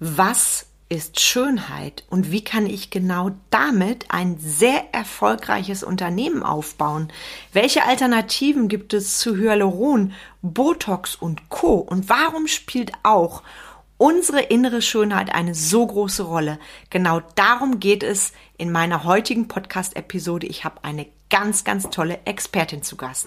Was ist Schönheit und wie kann ich genau damit ein sehr erfolgreiches Unternehmen aufbauen? Welche Alternativen gibt es zu Hyaluron, Botox und Co? Und warum spielt auch unsere innere Schönheit eine so große Rolle? Genau darum geht es in meiner heutigen Podcast-Episode. Ich habe eine ganz, ganz tolle Expertin zu Gast.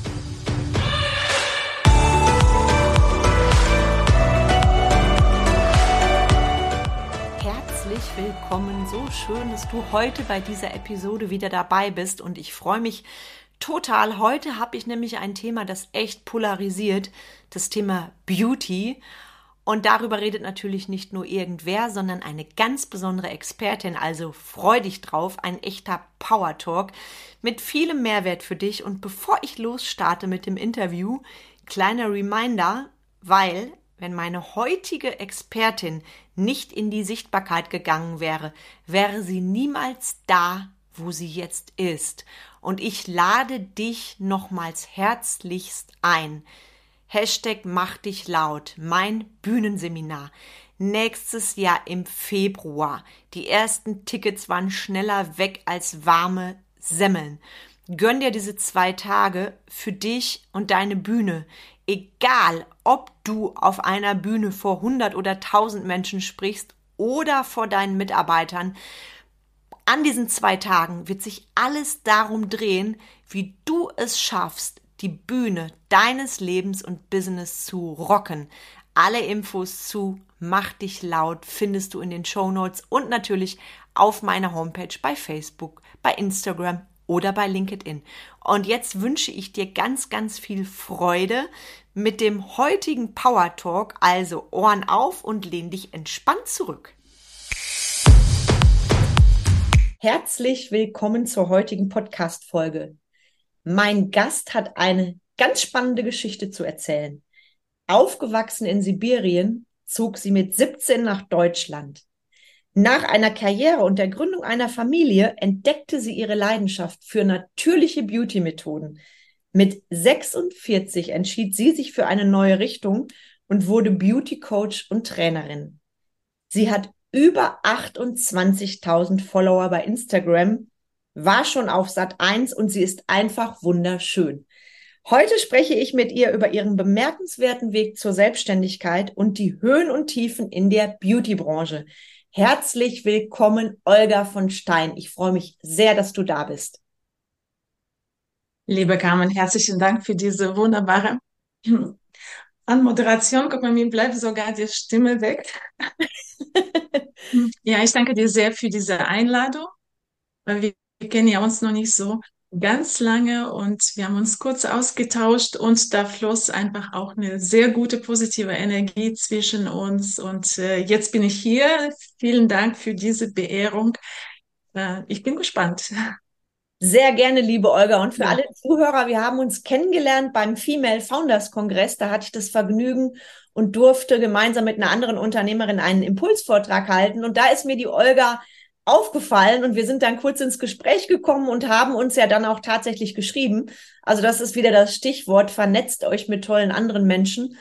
Willkommen. So schön, dass du heute bei dieser Episode wieder dabei bist und ich freue mich total. Heute habe ich nämlich ein Thema, das echt polarisiert, das Thema Beauty. Und darüber redet natürlich nicht nur irgendwer, sondern eine ganz besondere Expertin. Also freu dich drauf, ein echter Power Talk mit vielem Mehrwert für dich. Und bevor ich losstarte mit dem Interview, kleiner Reminder, weil wenn meine heutige Expertin nicht in die Sichtbarkeit gegangen wäre, wäre sie niemals da, wo sie jetzt ist. Und ich lade dich nochmals herzlichst ein. Hashtag mach dich laut, mein Bühnenseminar. Nächstes Jahr im Februar. Die ersten Tickets waren schneller weg als warme Semmeln. Gönn dir diese zwei Tage für dich und deine Bühne. Egal, ob du auf einer Bühne vor 100 oder 1000 Menschen sprichst oder vor deinen Mitarbeitern, an diesen zwei Tagen wird sich alles darum drehen, wie du es schaffst, die Bühne deines Lebens und Business zu rocken. Alle Infos zu Mach dich laut findest du in den Show Notes und natürlich auf meiner Homepage bei Facebook, bei Instagram oder bei LinkedIn. Und jetzt wünsche ich dir ganz, ganz viel Freude mit dem heutigen Power Talk. Also Ohren auf und lehn dich entspannt zurück. Herzlich willkommen zur heutigen Podcast-Folge. Mein Gast hat eine ganz spannende Geschichte zu erzählen. Aufgewachsen in Sibirien zog sie mit 17 nach Deutschland. Nach einer Karriere und der Gründung einer Familie entdeckte sie ihre Leidenschaft für natürliche Beauty-Methoden. Mit 46 entschied sie sich für eine neue Richtung und wurde Beauty Coach und Trainerin. Sie hat über 28.000 Follower bei Instagram, war schon auf Sat 1 und sie ist einfach wunderschön. Heute spreche ich mit ihr über ihren bemerkenswerten Weg zur Selbstständigkeit und die Höhen und Tiefen in der Beauty-Branche. Herzlich willkommen, Olga von Stein. Ich freue mich sehr, dass du da bist. Liebe Carmen, herzlichen Dank für diese wunderbare Anmoderation. Guck mal, mir bleibt sogar die Stimme weg. ja, ich danke dir sehr für diese Einladung. Wir kennen ja uns noch nicht so ganz lange und wir haben uns kurz ausgetauscht und da floss einfach auch eine sehr gute positive Energie zwischen uns und äh, jetzt bin ich hier. Vielen Dank für diese Beehrung. Äh, ich bin gespannt. Sehr gerne, liebe Olga. Und für ja. alle Zuhörer, wir haben uns kennengelernt beim Female Founders Kongress. Da hatte ich das Vergnügen und durfte gemeinsam mit einer anderen Unternehmerin einen Impulsvortrag halten. Und da ist mir die Olga aufgefallen und wir sind dann kurz ins Gespräch gekommen und haben uns ja dann auch tatsächlich geschrieben. Also das ist wieder das Stichwort, vernetzt euch mit tollen anderen Menschen.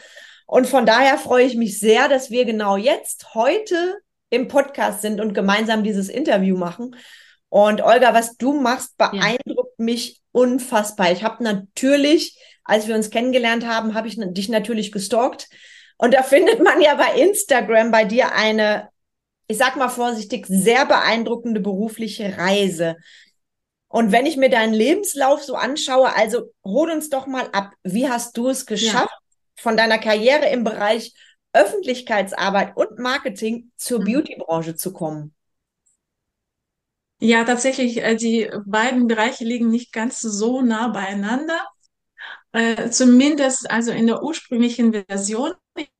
Und von daher freue ich mich sehr, dass wir genau jetzt, heute im Podcast sind und gemeinsam dieses Interview machen. Und Olga, was du machst, beeindruckt ja. mich unfassbar. Ich habe natürlich, als wir uns kennengelernt haben, habe ich dich natürlich gestalkt. Und da findet man ja bei Instagram bei dir eine ich sag mal vorsichtig, sehr beeindruckende berufliche Reise. Und wenn ich mir deinen Lebenslauf so anschaue, also hol uns doch mal ab, wie hast du es geschafft, ja. von deiner Karriere im Bereich Öffentlichkeitsarbeit und Marketing zur mhm. Beautybranche zu kommen? Ja, tatsächlich, äh, die beiden Bereiche liegen nicht ganz so nah beieinander. Äh, zumindest also in der ursprünglichen Version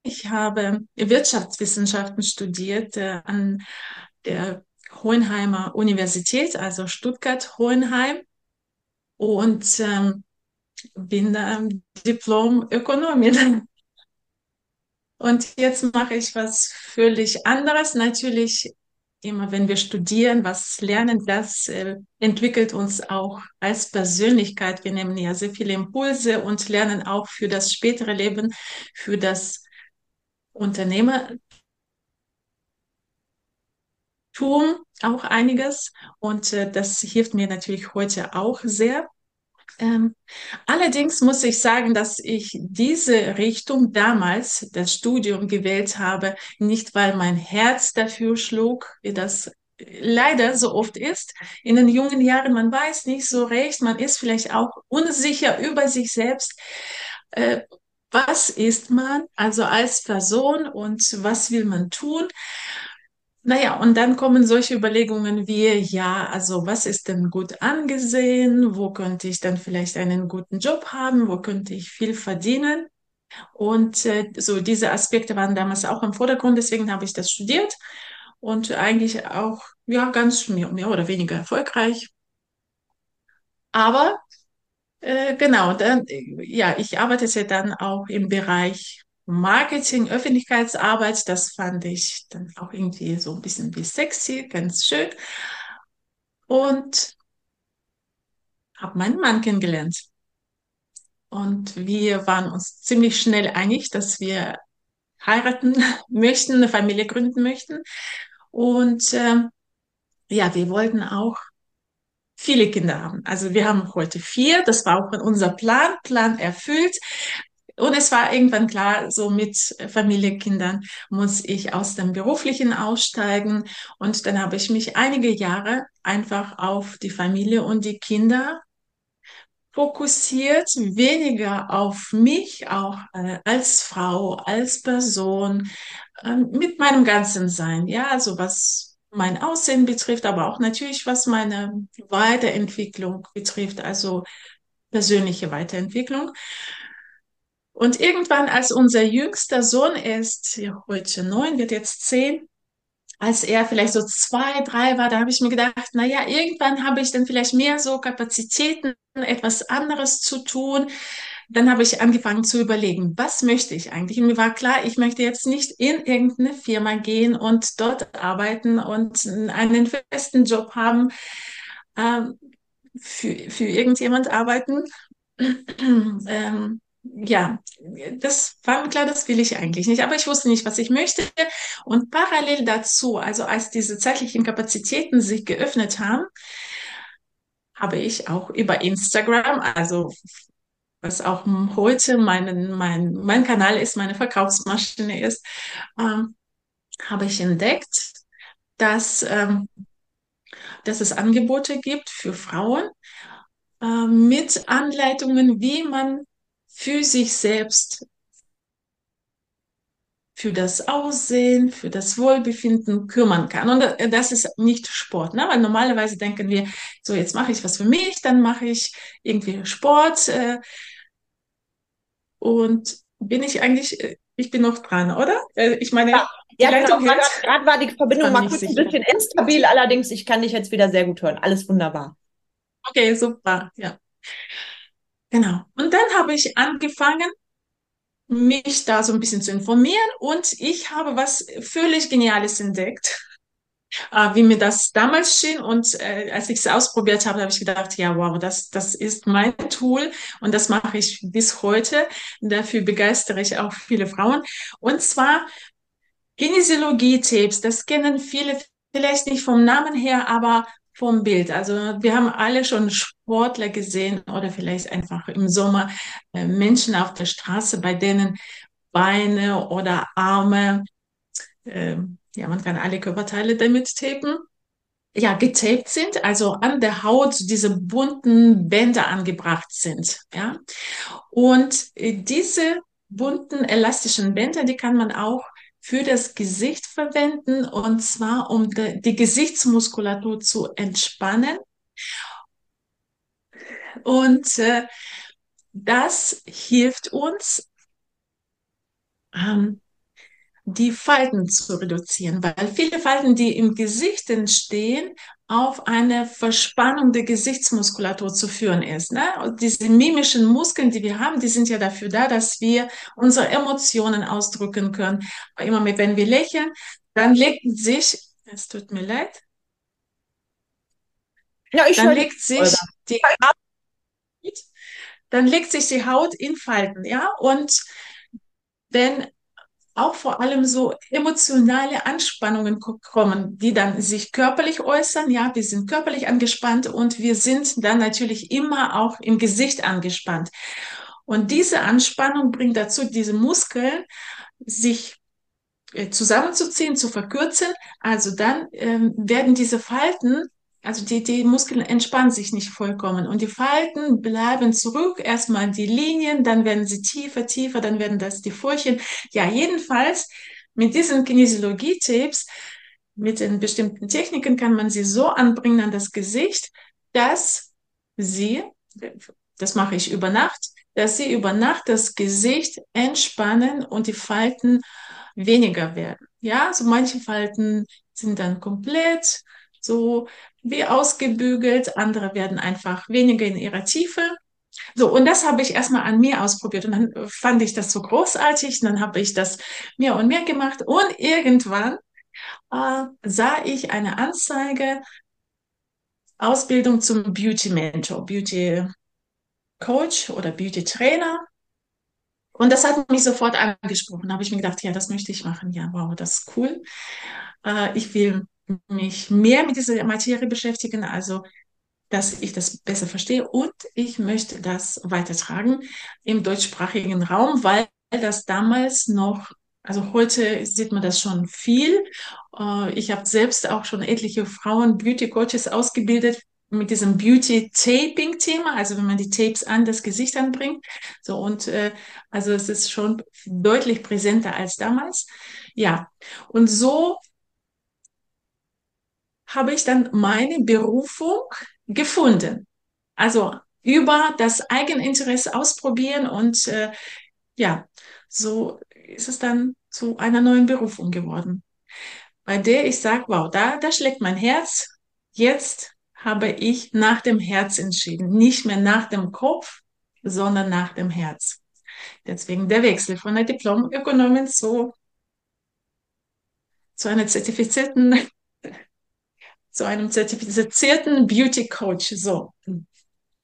ich habe Wirtschaftswissenschaften studiert äh, an der Hohenheimer Universität, also Stuttgart-Hohenheim. Und ähm, bin ähm, Diplom-Ökonomin. Und jetzt mache ich was völlig anderes. Natürlich, immer wenn wir studieren, was lernen, das äh, entwickelt uns auch als Persönlichkeit. Wir nehmen ja sehr viele Impulse und lernen auch für das spätere Leben, für das Unternehmertum auch einiges. Und äh, das hilft mir natürlich heute auch sehr. Ähm, allerdings muss ich sagen, dass ich diese Richtung damals, das Studium gewählt habe, nicht weil mein Herz dafür schlug, wie das leider so oft ist. In den jungen Jahren, man weiß nicht so recht, man ist vielleicht auch unsicher über sich selbst. Äh, was ist man also als Person und was will man tun? Naja, und dann kommen solche Überlegungen wie, ja, also was ist denn gut angesehen? Wo könnte ich dann vielleicht einen guten Job haben? Wo könnte ich viel verdienen? Und äh, so diese Aspekte waren damals auch im Vordergrund, deswegen habe ich das studiert und eigentlich auch, ja, ganz mehr, mehr oder weniger erfolgreich. Aber äh, genau, dann, ja, ich arbeitete dann auch im Bereich Marketing, Öffentlichkeitsarbeit. Das fand ich dann auch irgendwie so ein bisschen wie sexy, ganz schön. Und habe meinen Mann kennengelernt. Und wir waren uns ziemlich schnell einig, dass wir heiraten möchten, eine Familie gründen möchten. Und äh, ja, wir wollten auch viele Kinder haben. Also wir haben heute vier, das war auch unser Plan, Plan erfüllt. Und es war irgendwann klar, so mit Familie, Kindern muss ich aus dem Beruflichen aussteigen. Und dann habe ich mich einige Jahre einfach auf die Familie und die Kinder fokussiert, weniger auf mich, auch äh, als Frau, als Person, äh, mit meinem ganzen Sein. Ja, also was mein Aussehen betrifft, aber auch natürlich was meine Weiterentwicklung betrifft, also persönliche Weiterentwicklung. Und irgendwann, als unser jüngster Sohn ist, ja, heute neun, wird jetzt zehn, als er vielleicht so zwei, drei war, da habe ich mir gedacht, na ja, irgendwann habe ich dann vielleicht mehr so Kapazitäten, etwas anderes zu tun. Dann habe ich angefangen zu überlegen, was möchte ich eigentlich? Und mir war klar, ich möchte jetzt nicht in irgendeine Firma gehen und dort arbeiten und einen festen Job haben, ähm, für, für irgendjemand arbeiten. ähm, ja, das war mir klar, das will ich eigentlich nicht. Aber ich wusste nicht, was ich möchte. Und parallel dazu, also als diese zeitlichen Kapazitäten sich geöffnet haben, habe ich auch über Instagram, also was auch heute mein, mein, mein Kanal ist, meine Verkaufsmaschine ist, ähm, habe ich entdeckt, dass, ähm, dass es Angebote gibt für Frauen äh, mit Anleitungen, wie man für sich selbst, für das Aussehen, für das Wohlbefinden kümmern kann. Und das ist nicht Sport, ne? weil normalerweise denken wir, so jetzt mache ich was für mich, dann mache ich irgendwie Sport. Äh, und bin ich eigentlich, äh, ich bin noch dran, oder? Äh, ich meine, ja. Ja, genau. Gerade war die Verbindung mal kurz ein bisschen instabil, allerdings ich kann dich jetzt wieder sehr gut hören. Alles wunderbar. Okay, super, ja. Genau. Und dann habe ich angefangen, mich da so ein bisschen zu informieren und ich habe was völlig Geniales entdeckt, äh, wie mir das damals schien. Und äh, als ich es ausprobiert habe, habe ich gedacht, ja, wow, das, das ist mein Tool und das mache ich bis heute. Dafür begeistere ich auch viele Frauen. Und zwar Kinesiologie-Tapes, das kennen viele vielleicht nicht vom Namen her, aber vom Bild. Also wir haben alle schon Sportler gesehen oder vielleicht einfach im Sommer äh, Menschen auf der Straße, bei denen Beine oder Arme, äh, ja, man kann alle Körperteile damit tapen, ja, getaped sind, also an der Haut diese bunten Bänder angebracht sind, ja. Und äh, diese bunten elastischen Bänder, die kann man auch für das Gesicht verwenden und zwar um die Gesichtsmuskulatur zu entspannen. Und äh, das hilft uns, ähm, die Falten zu reduzieren, weil viele Falten, die im Gesicht entstehen, auf eine Verspannung der Gesichtsmuskulatur zu führen ist. Ne? Und diese mimischen Muskeln, die wir haben, die sind ja dafür da, dass wir unsere Emotionen ausdrücken können. Immer mit, wenn wir lächeln, dann legt sich, es tut mir leid, ja, ich dann legt sich die Haut, dann legt sich die Haut in Falten, ja, und wenn auch vor allem so emotionale Anspannungen kommen, die dann sich körperlich äußern. Ja, wir sind körperlich angespannt und wir sind dann natürlich immer auch im Gesicht angespannt. Und diese Anspannung bringt dazu, diese Muskeln sich äh, zusammenzuziehen, zu verkürzen. Also dann ähm, werden diese Falten also die, die Muskeln entspannen sich nicht vollkommen und die Falten bleiben zurück. Erstmal die Linien, dann werden sie tiefer, tiefer, dann werden das die Furchen. Ja, jedenfalls mit diesen Kinesiologie-Tipps, mit den bestimmten Techniken kann man sie so anbringen an das Gesicht, dass sie, das mache ich über Nacht, dass sie über Nacht das Gesicht entspannen und die Falten weniger werden. Ja, so manche Falten sind dann komplett so wie ausgebügelt, andere werden einfach weniger in ihrer Tiefe. So, und das habe ich erstmal an mir ausprobiert und dann fand ich das so großartig, und dann habe ich das mehr und mehr gemacht und irgendwann äh, sah ich eine Anzeige, Ausbildung zum Beauty Mentor, Beauty Coach oder Beauty Trainer. Und das hat mich sofort angesprochen. Da habe ich mir gedacht, ja, das möchte ich machen. Ja, wow, das ist cool. Äh, ich will mich mehr mit dieser Materie beschäftigen, also dass ich das besser verstehe und ich möchte das weitertragen im deutschsprachigen Raum, weil das damals noch, also heute sieht man das schon viel. Äh, ich habe selbst auch schon etliche Frauen Beauty Coaches ausgebildet mit diesem Beauty Taping Thema, also wenn man die Tapes an das Gesicht anbringt. So und äh, also es ist schon deutlich präsenter als damals. Ja, und so habe ich dann meine Berufung gefunden. Also über das Eigeninteresse ausprobieren und äh, ja, so ist es dann zu einer neuen Berufung geworden, bei der ich sage, wow, da, da schlägt mein Herz. Jetzt habe ich nach dem Herz entschieden, nicht mehr nach dem Kopf, sondern nach dem Herz. Deswegen der Wechsel von der Diplom-Ökonomin zu, zu einer zertifizierten zu einem zertifizierten Beauty Coach. So.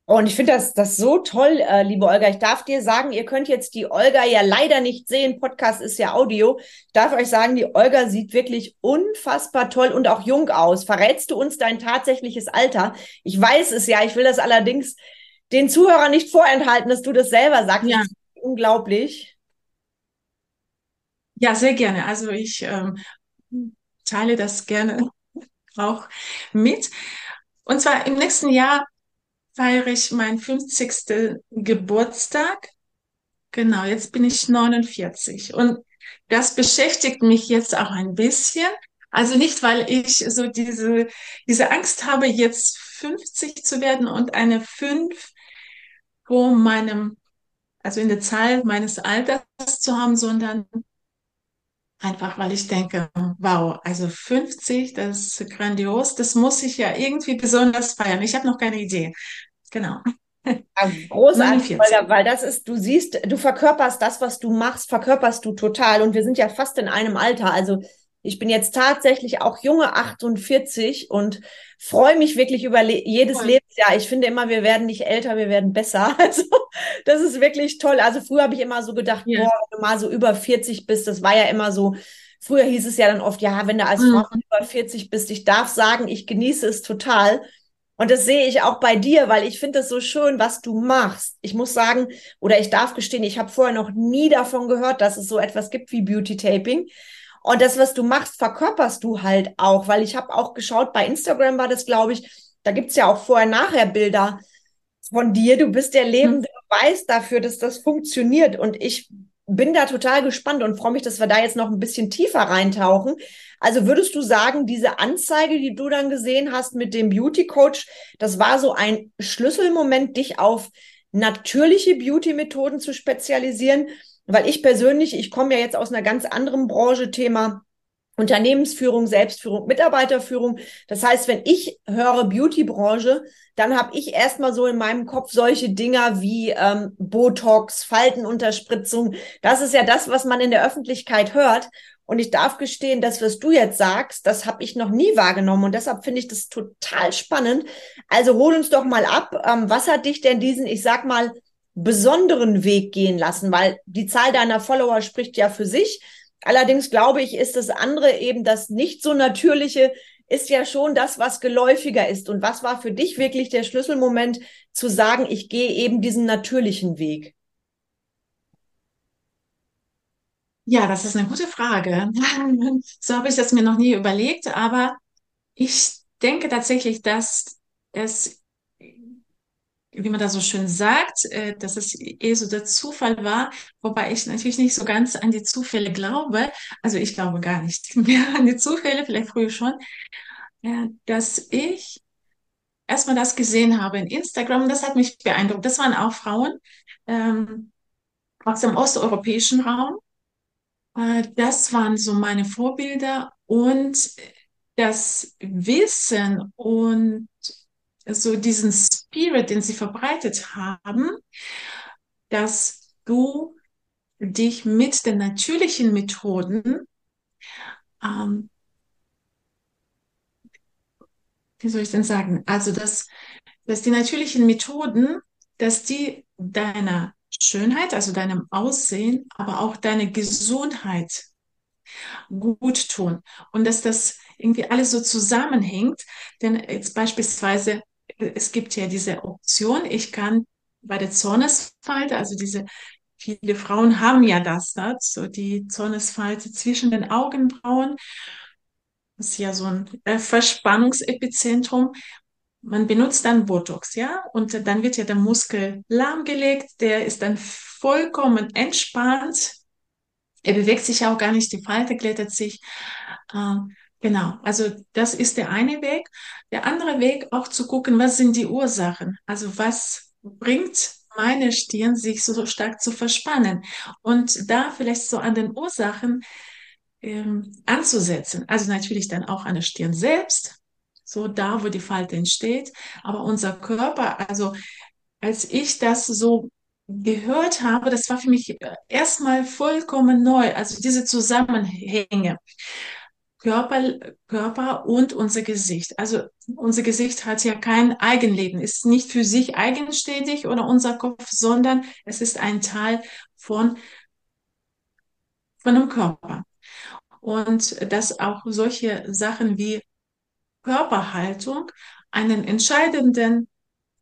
Und ich finde das, das so toll, äh, liebe Olga. Ich darf dir sagen, ihr könnt jetzt die Olga ja leider nicht sehen. Podcast ist ja Audio. Ich darf euch sagen, die Olga sieht wirklich unfassbar toll und auch jung aus. Verrätst du uns dein tatsächliches Alter? Ich weiß es ja. Ich will das allerdings den Zuhörern nicht vorenthalten, dass du das selber sagst. Ja. Unglaublich. Ja, sehr gerne. Also ich ähm, teile das gerne auch mit. Und zwar im nächsten Jahr feiere ich meinen 50. Geburtstag. Genau, jetzt bin ich 49 und das beschäftigt mich jetzt auch ein bisschen. Also nicht, weil ich so diese, diese Angst habe, jetzt 50 zu werden und eine 5 vor meinem, also in der Zahl meines Alters zu haben, sondern Einfach weil ich denke, wow, also 50, das ist grandios, das muss ich ja irgendwie besonders feiern. Ich habe noch keine Idee. Genau. Ja, großartig, Holger, weil das ist, du siehst, du verkörperst das, was du machst, verkörperst du total. Und wir sind ja fast in einem Alter. Also ich bin jetzt tatsächlich auch junge 48 und freue mich wirklich über le jedes cool. Lebensjahr. Ich finde immer, wir werden nicht älter, wir werden besser. Also das ist wirklich toll. Also früher habe ich immer so gedacht, ja. boah, wenn du mal so über 40 bist, das war ja immer so. Früher hieß es ja dann oft, ja, wenn du als Frau mhm. über 40 bist, ich darf sagen, ich genieße es total. Und das sehe ich auch bei dir, weil ich finde es so schön, was du machst. Ich muss sagen, oder ich darf gestehen, ich habe vorher noch nie davon gehört, dass es so etwas gibt wie Beauty Taping. Und das, was du machst, verkörperst du halt auch, weil ich habe auch geschaut, bei Instagram war das, glaube ich, da gibt's ja auch Vorher-Nachher-Bilder von dir. Du bist der lebende. Beweis dafür, dass das funktioniert. Und ich bin da total gespannt und freue mich, dass wir da jetzt noch ein bisschen tiefer reintauchen. Also würdest du sagen, diese Anzeige, die du dann gesehen hast mit dem Beauty Coach, das war so ein Schlüsselmoment, dich auf natürliche Beauty-Methoden zu spezialisieren, weil ich persönlich, ich komme ja jetzt aus einer ganz anderen Branche, Thema Unternehmensführung, Selbstführung, Mitarbeiterführung. Das heißt, wenn ich höre Beauty-Branche, dann habe ich erstmal so in meinem Kopf solche Dinger wie ähm, Botox, Faltenunterspritzung. Das ist ja das, was man in der Öffentlichkeit hört. Und ich darf gestehen, das, was du jetzt sagst, das habe ich noch nie wahrgenommen. Und deshalb finde ich das total spannend. Also hol uns doch mal ab. Ähm, was hat dich denn diesen, ich sag mal, besonderen Weg gehen lassen? Weil die Zahl deiner Follower spricht ja für sich. Allerdings glaube ich, ist das andere eben das nicht so natürliche, ist ja schon das, was geläufiger ist. Und was war für dich wirklich der Schlüsselmoment zu sagen, ich gehe eben diesen natürlichen Weg? Ja, das ist eine gute Frage. So habe ich das mir noch nie überlegt, aber ich denke tatsächlich, dass es wie man da so schön sagt, äh, dass es eh so der Zufall war, wobei ich natürlich nicht so ganz an die Zufälle glaube. Also ich glaube gar nicht mehr an die Zufälle, vielleicht früher schon, äh, dass ich erstmal das gesehen habe in Instagram das hat mich beeindruckt. Das waren auch Frauen ähm, aus dem osteuropäischen Raum. Äh, das waren so meine Vorbilder und das Wissen und so diesen Spirit, den sie verbreitet haben, dass du dich mit den natürlichen Methoden, ähm, wie soll ich denn sagen, also dass, dass die natürlichen Methoden, dass die deiner Schönheit, also deinem Aussehen, aber auch deine Gesundheit gut tun und dass das irgendwie alles so zusammenhängt. Denn jetzt beispielsweise es gibt ja diese Option, ich kann bei der Zornesfalte, also diese, viele Frauen haben ja das, das so die Zornesfalte zwischen den Augenbrauen, das ist ja so ein Verspannungsepizentrum. Man benutzt dann Botox, ja, und dann wird ja der Muskel lahmgelegt, der ist dann vollkommen entspannt. Er bewegt sich auch gar nicht, die Falte glättet sich. Äh, Genau, also das ist der eine Weg. Der andere Weg auch zu gucken, was sind die Ursachen? Also was bringt meine Stirn sich so stark zu verspannen? Und da vielleicht so an den Ursachen ähm, anzusetzen. Also natürlich dann auch an der Stirn selbst, so da, wo die Falte entsteht. Aber unser Körper, also als ich das so gehört habe, das war für mich erstmal vollkommen neu. Also diese Zusammenhänge. Körper, Körper und unser Gesicht. Also unser Gesicht hat ja kein Eigenleben, ist nicht für sich eigenständig oder unser Kopf, sondern es ist ein Teil von, von einem Körper. Und dass auch solche Sachen wie Körperhaltung einen entscheidenden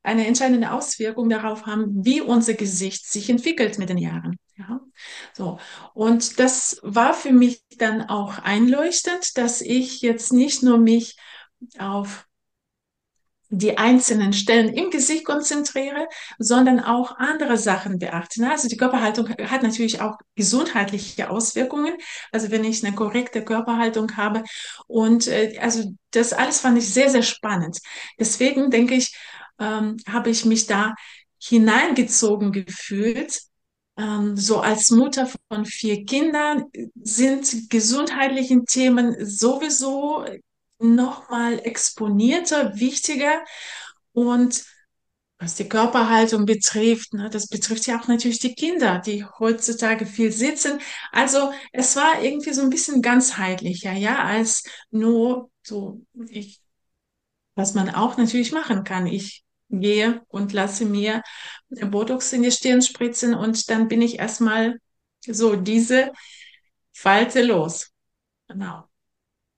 eine entscheidende Auswirkung darauf haben, wie unser Gesicht sich entwickelt mit den Jahren. Ja, so. Und das war für mich dann auch einleuchtend, dass ich jetzt nicht nur mich auf die einzelnen Stellen im Gesicht konzentriere, sondern auch andere Sachen beachte. Also die Körperhaltung hat natürlich auch gesundheitliche Auswirkungen. Also wenn ich eine korrekte Körperhaltung habe und äh, also das alles fand ich sehr, sehr spannend. Deswegen denke ich, ähm, habe ich mich da hineingezogen gefühlt. Ähm, so als Mutter von vier Kindern sind gesundheitlichen Themen sowieso nochmal exponierter, wichtiger. Und was die Körperhaltung betrifft, ne, das betrifft ja auch natürlich die Kinder, die heutzutage viel sitzen. Also es war irgendwie so ein bisschen ganzheitlicher, ja, als nur so, ich, was man auch natürlich machen kann. Ich gehe und lasse mir Botox in die Stirn spritzen und dann bin ich erstmal so diese Falte los. Genau.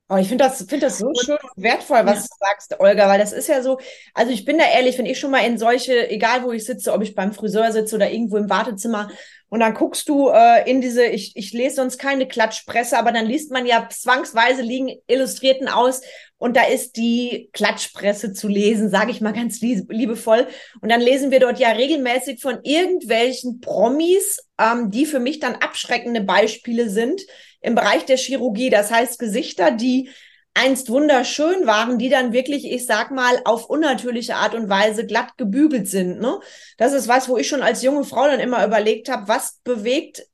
Oh, ich finde das, finde das so schön und wertvoll, was ja. du sagst, Olga, weil das ist ja so, also ich bin da ehrlich, wenn ich schon mal in solche, egal wo ich sitze, ob ich beim Friseur sitze oder irgendwo im Wartezimmer, und dann guckst du äh, in diese, ich, ich lese sonst keine Klatschpresse, aber dann liest man ja zwangsweise liegen Illustrierten aus und da ist die Klatschpresse zu lesen, sage ich mal ganz liebevoll. Und dann lesen wir dort ja regelmäßig von irgendwelchen Promis, ähm, die für mich dann abschreckende Beispiele sind im Bereich der Chirurgie. Das heißt Gesichter, die einst wunderschön waren, die dann wirklich, ich sag mal, auf unnatürliche Art und Weise glatt gebügelt sind. Ne? Das ist was, wo ich schon als junge Frau dann immer überlegt habe, was bewegt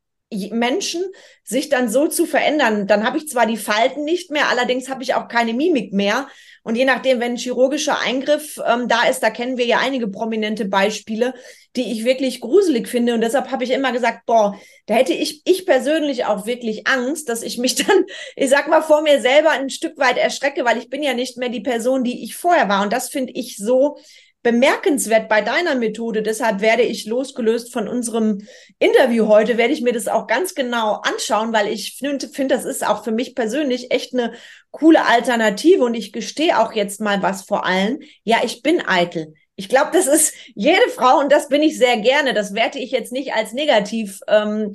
Menschen, sich dann so zu verändern. Dann habe ich zwar die Falten nicht mehr, allerdings habe ich auch keine Mimik mehr. Und je nachdem, wenn ein chirurgischer Eingriff ähm, da ist, da kennen wir ja einige prominente Beispiele, die ich wirklich gruselig finde. Und deshalb habe ich immer gesagt, boah, da hätte ich, ich persönlich auch wirklich Angst, dass ich mich dann, ich sag mal, vor mir selber ein Stück weit erschrecke, weil ich bin ja nicht mehr die Person, die ich vorher war. Und das finde ich so bemerkenswert bei deiner Methode. Deshalb werde ich losgelöst von unserem Interview heute, werde ich mir das auch ganz genau anschauen, weil ich finde, find, das ist auch für mich persönlich echt eine coole Alternative und ich gestehe auch jetzt mal was vor allen. Ja, ich bin eitel. Ich glaube, das ist jede Frau und das bin ich sehr gerne. Das werte ich jetzt nicht als negativ ähm,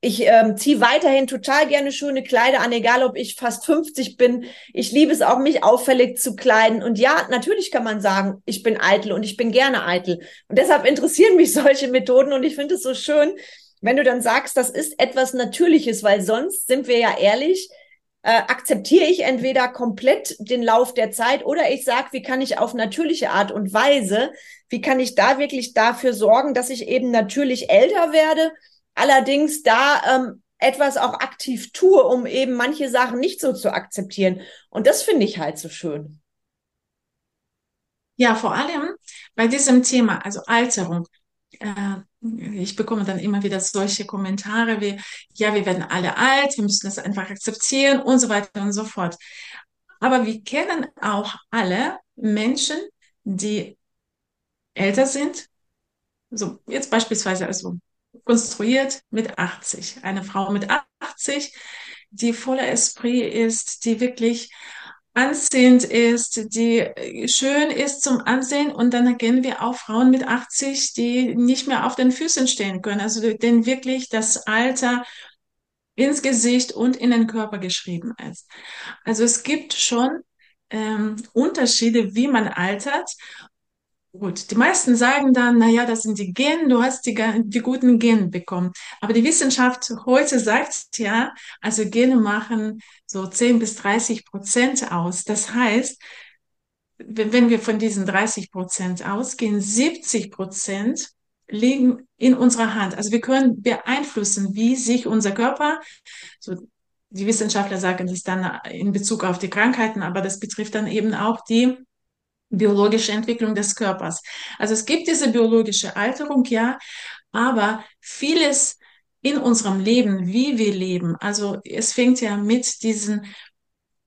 ich ähm, ziehe weiterhin total gerne schöne Kleider an, egal ob ich fast 50 bin. Ich liebe es auch, mich auffällig zu kleiden. Und ja, natürlich kann man sagen, ich bin eitel und ich bin gerne eitel. Und deshalb interessieren mich solche Methoden und ich finde es so schön, wenn du dann sagst, das ist etwas Natürliches, weil sonst sind wir ja ehrlich, äh, akzeptiere ich entweder komplett den Lauf der Zeit oder ich sage, wie kann ich auf natürliche Art und Weise, wie kann ich da wirklich dafür sorgen, dass ich eben natürlich älter werde allerdings da ähm, etwas auch aktiv tue, um eben manche Sachen nicht so zu akzeptieren. Und das finde ich halt so schön. Ja, vor allem bei diesem Thema, also Alterung. Äh, ich bekomme dann immer wieder solche Kommentare wie, ja, wir werden alle alt, wir müssen das einfach akzeptieren und so weiter und so fort. Aber wir kennen auch alle Menschen, die älter sind. So, jetzt beispielsweise also konstruiert mit 80. Eine Frau mit 80, die voller Esprit ist, die wirklich ansehend ist, die schön ist zum Ansehen. Und dann erkennen wir auch Frauen mit 80, die nicht mehr auf den Füßen stehen können. Also denen wirklich das Alter ins Gesicht und in den Körper geschrieben ist. Also es gibt schon ähm, Unterschiede, wie man altert. Gut, die meisten sagen dann, na ja, das sind die Gene, du hast die, die guten Gene bekommen. Aber die Wissenschaft heute sagt ja, also Gene machen so 10 bis 30 Prozent aus. Das heißt, wenn wir von diesen 30 Prozent ausgehen, 70 Prozent liegen in unserer Hand. Also wir können beeinflussen, wie sich unser Körper, so die Wissenschaftler sagen das dann in Bezug auf die Krankheiten, aber das betrifft dann eben auch die biologische Entwicklung des Körpers. Also es gibt diese biologische Alterung, ja, aber vieles in unserem Leben, wie wir leben, also es fängt ja mit diesen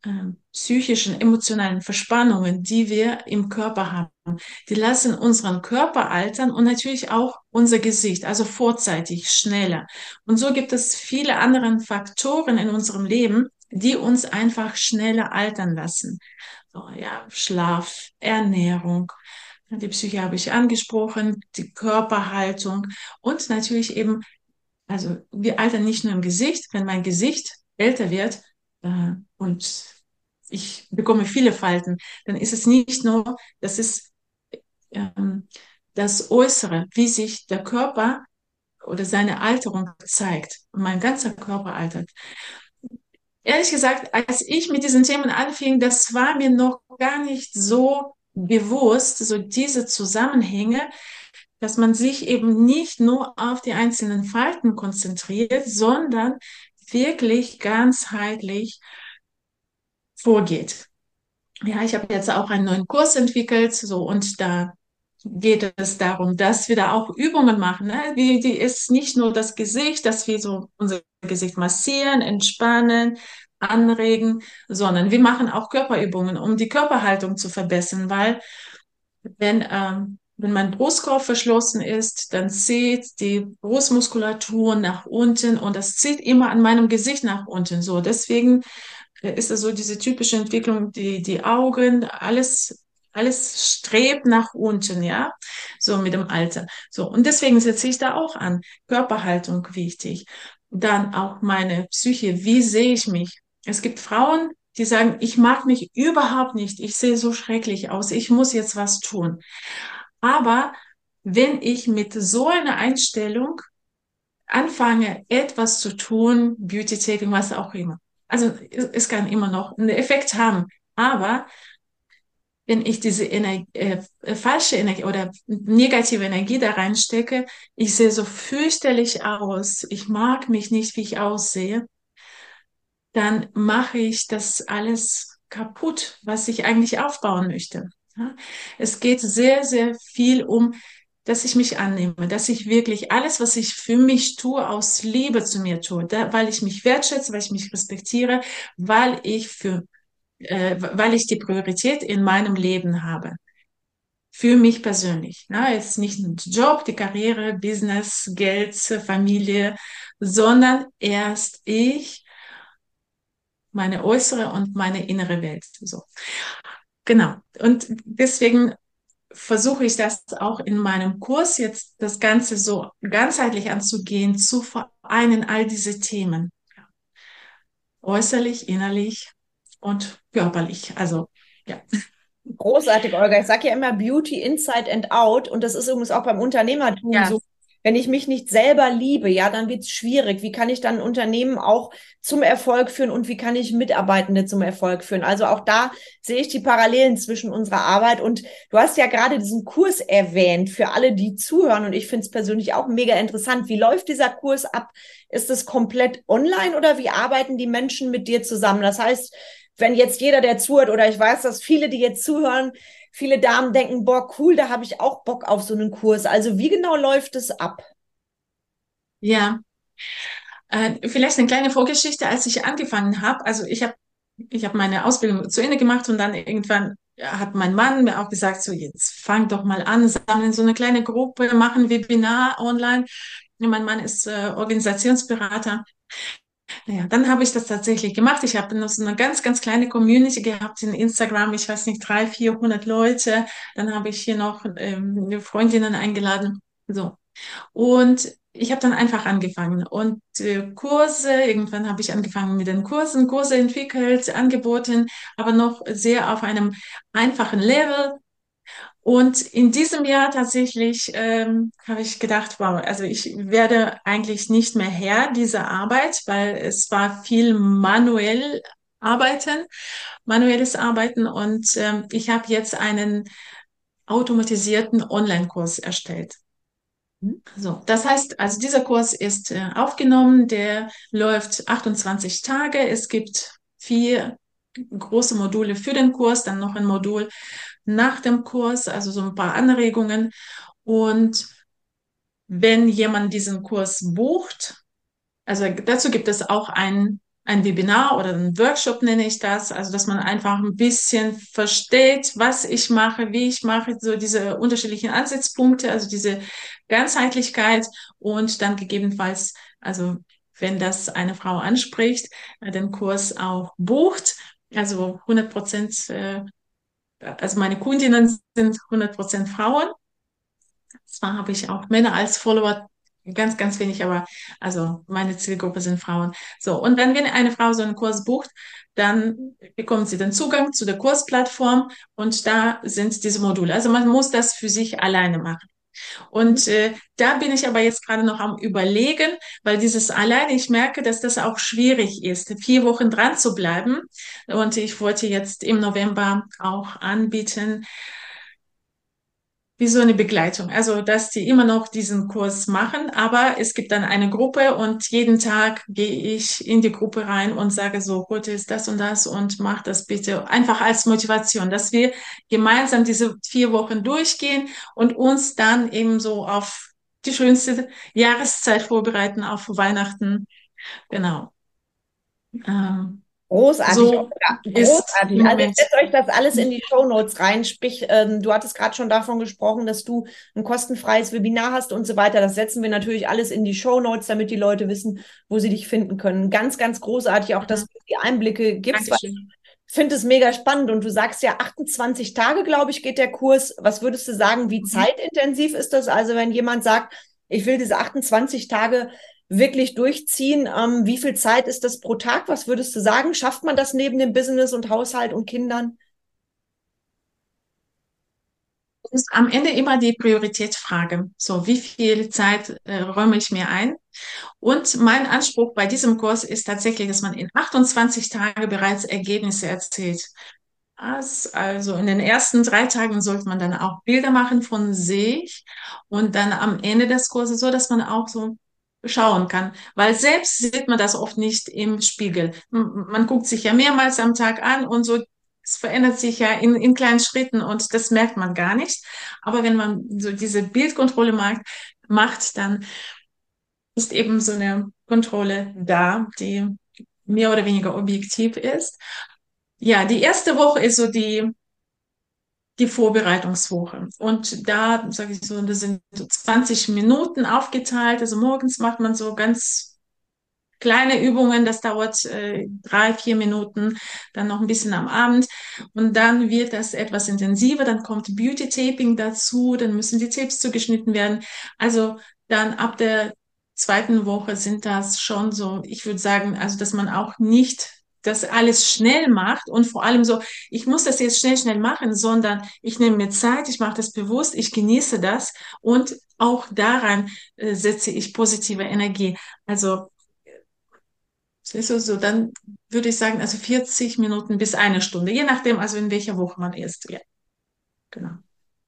äh, psychischen, emotionalen Verspannungen, die wir im Körper haben. Die lassen unseren Körper altern und natürlich auch unser Gesicht, also vorzeitig, schneller. Und so gibt es viele andere Faktoren in unserem Leben, die uns einfach schneller altern lassen so, ja, Schlaf, Ernährung, die Psyche habe ich angesprochen, die Körperhaltung und natürlich eben, also wir altern nicht nur im Gesicht, wenn mein Gesicht älter wird äh, und ich bekomme viele Falten, dann ist es nicht nur, das ist ähm, das Äußere, wie sich der Körper oder seine Alterung zeigt. Mein ganzer Körper altert ehrlich gesagt, als ich mit diesen Themen anfing, das war mir noch gar nicht so bewusst, so diese Zusammenhänge, dass man sich eben nicht nur auf die einzelnen Falten konzentriert, sondern wirklich ganzheitlich vorgeht. Ja, ich habe jetzt auch einen neuen Kurs entwickelt, so und da geht es darum, dass wir da auch Übungen machen. Ne? Die, die ist nicht nur das Gesicht, dass wir so unser Gesicht massieren, entspannen, anregen, sondern wir machen auch Körperübungen, um die Körperhaltung zu verbessern, weil wenn, ähm, wenn mein Brustkorb verschlossen ist, dann zieht die Brustmuskulatur nach unten und das zieht immer an meinem Gesicht nach unten. So, deswegen ist es so diese typische Entwicklung, die, die Augen, alles alles strebt nach unten, ja, so mit dem Alter. So, und deswegen setze ich da auch an. Körperhaltung wichtig. Dann auch meine Psyche. Wie sehe ich mich? Es gibt Frauen, die sagen, ich mag mich überhaupt nicht. Ich sehe so schrecklich aus. Ich muss jetzt was tun. Aber wenn ich mit so einer Einstellung anfange, etwas zu tun, Beauty-Taping, was auch immer, Also es kann immer noch einen Effekt haben. Aber wenn ich diese Energie, äh, falsche Energie oder negative Energie da reinstecke, ich sehe so fürchterlich aus, ich mag mich nicht, wie ich aussehe, dann mache ich das alles kaputt, was ich eigentlich aufbauen möchte. Ja? Es geht sehr, sehr viel um, dass ich mich annehme, dass ich wirklich alles, was ich für mich tue, aus Liebe zu mir tue, da, weil ich mich wertschätze, weil ich mich respektiere, weil ich für, äh, weil ich die Priorität in meinem Leben habe. Für mich persönlich. Ja? Jetzt nicht nur Job, die Karriere, Business, Geld, Familie, sondern erst ich, meine äußere und meine innere Welt. So. Genau. Und deswegen versuche ich das auch in meinem Kurs jetzt das Ganze so ganzheitlich anzugehen, zu vereinen all diese Themen. Äußerlich, innerlich und körperlich. Also, ja. Großartig, Olga. Ich sage ja immer Beauty inside and out. Und das ist übrigens auch beim Unternehmertum ja. so. Wenn ich mich nicht selber liebe, ja, dann wird es schwierig. Wie kann ich dann ein Unternehmen auch zum Erfolg führen und wie kann ich Mitarbeitende zum Erfolg führen? Also auch da sehe ich die Parallelen zwischen unserer Arbeit und du hast ja gerade diesen Kurs erwähnt für alle, die zuhören und ich finde es persönlich auch mega interessant. Wie läuft dieser Kurs ab? Ist es komplett online oder wie arbeiten die Menschen mit dir zusammen? Das heißt, wenn jetzt jeder, der zuhört, oder ich weiß, dass viele, die jetzt zuhören, viele Damen denken, boah, cool, da habe ich auch Bock auf so einen Kurs. Also wie genau läuft es ab? Ja, äh, vielleicht eine kleine Vorgeschichte, als ich angefangen habe. Also ich habe ich hab meine Ausbildung zu Ende gemacht und dann irgendwann hat mein Mann mir auch gesagt, so jetzt fang doch mal an, sammeln so eine kleine Gruppe, machen Webinar online. Mein Mann ist äh, Organisationsberater naja, dann habe ich das tatsächlich gemacht. Ich habe so eine ganz, ganz kleine Community gehabt in Instagram. Ich weiß nicht, drei, vierhundert Leute. Dann habe ich hier noch ähm, Freundinnen eingeladen. So. Und ich habe dann einfach angefangen und äh, Kurse, irgendwann habe ich angefangen mit den Kursen, Kurse entwickelt, angeboten, aber noch sehr auf einem einfachen Level, und in diesem Jahr tatsächlich ähm, habe ich gedacht, wow, also ich werde eigentlich nicht mehr Herr dieser Arbeit, weil es war viel manuell arbeiten, manuelles Arbeiten und ähm, ich habe jetzt einen automatisierten Online-Kurs erstellt. Mhm. So, das heißt, also dieser Kurs ist äh, aufgenommen, der läuft 28 Tage. Es gibt vier große Module für den Kurs, dann noch ein Modul nach dem Kurs, also so ein paar Anregungen. Und wenn jemand diesen Kurs bucht, also dazu gibt es auch ein, ein Webinar oder ein Workshop nenne ich das, also dass man einfach ein bisschen versteht, was ich mache, wie ich mache, so diese unterschiedlichen Ansatzpunkte, also diese Ganzheitlichkeit. Und dann gegebenenfalls, also wenn das eine Frau anspricht, den Kurs auch bucht, also 100 Prozent äh, also meine Kundinnen sind 100% Frauen. Zwar habe ich auch Männer als Follower, ganz, ganz wenig, aber also meine Zielgruppe sind Frauen. So, und wenn eine Frau so einen Kurs bucht, dann bekommt sie den Zugang zu der Kursplattform und da sind diese Module. Also man muss das für sich alleine machen. Und äh, da bin ich aber jetzt gerade noch am Überlegen, weil dieses alleine, ich merke, dass das auch schwierig ist, vier Wochen dran zu bleiben. Und ich wollte jetzt im November auch anbieten, wie so eine Begleitung. Also, dass die immer noch diesen Kurs machen, aber es gibt dann eine Gruppe und jeden Tag gehe ich in die Gruppe rein und sage so, heute ist das und das und mach das bitte einfach als Motivation, dass wir gemeinsam diese vier Wochen durchgehen und uns dann eben so auf die schönste Jahreszeit vorbereiten, auf Weihnachten. Genau. Ähm, Großartig. So großartig. Also setzt euch das alles in die Show Notes rein. Sprich, ähm, du hattest gerade schon davon gesprochen, dass du ein kostenfreies Webinar hast und so weiter. Das setzen wir natürlich alles in die Show Notes, damit die Leute wissen, wo sie dich finden können. Ganz, ganz großartig auch, dass du die Einblicke gibst. Ich finde es mega spannend und du sagst ja 28 Tage, glaube ich, geht der Kurs. Was würdest du sagen, wie mhm. zeitintensiv ist das? Also wenn jemand sagt, ich will diese 28 Tage wirklich durchziehen. Ähm, wie viel Zeit ist das pro Tag? Was würdest du sagen? Schafft man das neben dem Business und Haushalt und Kindern? ist am Ende immer die Prioritätsfrage. So, wie viel Zeit äh, räume ich mir ein? Und mein Anspruch bei diesem Kurs ist tatsächlich, dass man in 28 Tagen bereits Ergebnisse erzielt. Also in den ersten drei Tagen sollte man dann auch Bilder machen von sich und dann am Ende des Kurses so, dass man auch so schauen kann, weil selbst sieht man das oft nicht im Spiegel. Man guckt sich ja mehrmals am Tag an und so, es verändert sich ja in, in kleinen Schritten und das merkt man gar nicht. Aber wenn man so diese Bildkontrolle macht, macht, dann ist eben so eine Kontrolle da, die mehr oder weniger objektiv ist. Ja, die erste Woche ist so die, die Vorbereitungswoche. Und da, sage ich so, das sind so 20 Minuten aufgeteilt. Also morgens macht man so ganz kleine Übungen, das dauert äh, drei, vier Minuten, dann noch ein bisschen am Abend und dann wird das etwas intensiver, dann kommt Beauty Taping dazu, dann müssen die Tapes zugeschnitten werden. Also dann ab der zweiten Woche sind das schon so, ich würde sagen, also dass man auch nicht das alles schnell macht und vor allem so, ich muss das jetzt schnell, schnell machen, sondern ich nehme mir Zeit, ich mache das bewusst, ich genieße das und auch daran äh, setze ich positive Energie. Also ist so, so, dann würde ich sagen, also 40 Minuten bis eine Stunde, je nachdem, also in welcher Woche man ist. Ja, genau.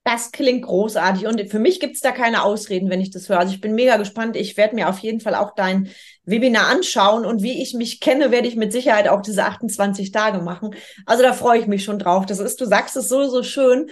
Das klingt großartig und für mich gibt es da keine Ausreden, wenn ich das höre. Also ich bin mega gespannt. Ich werde mir auf jeden Fall auch dein Webinar anschauen und wie ich mich kenne, werde ich mit Sicherheit auch diese 28 Tage machen. Also da freue ich mich schon drauf. Das ist, du sagst es so, so schön.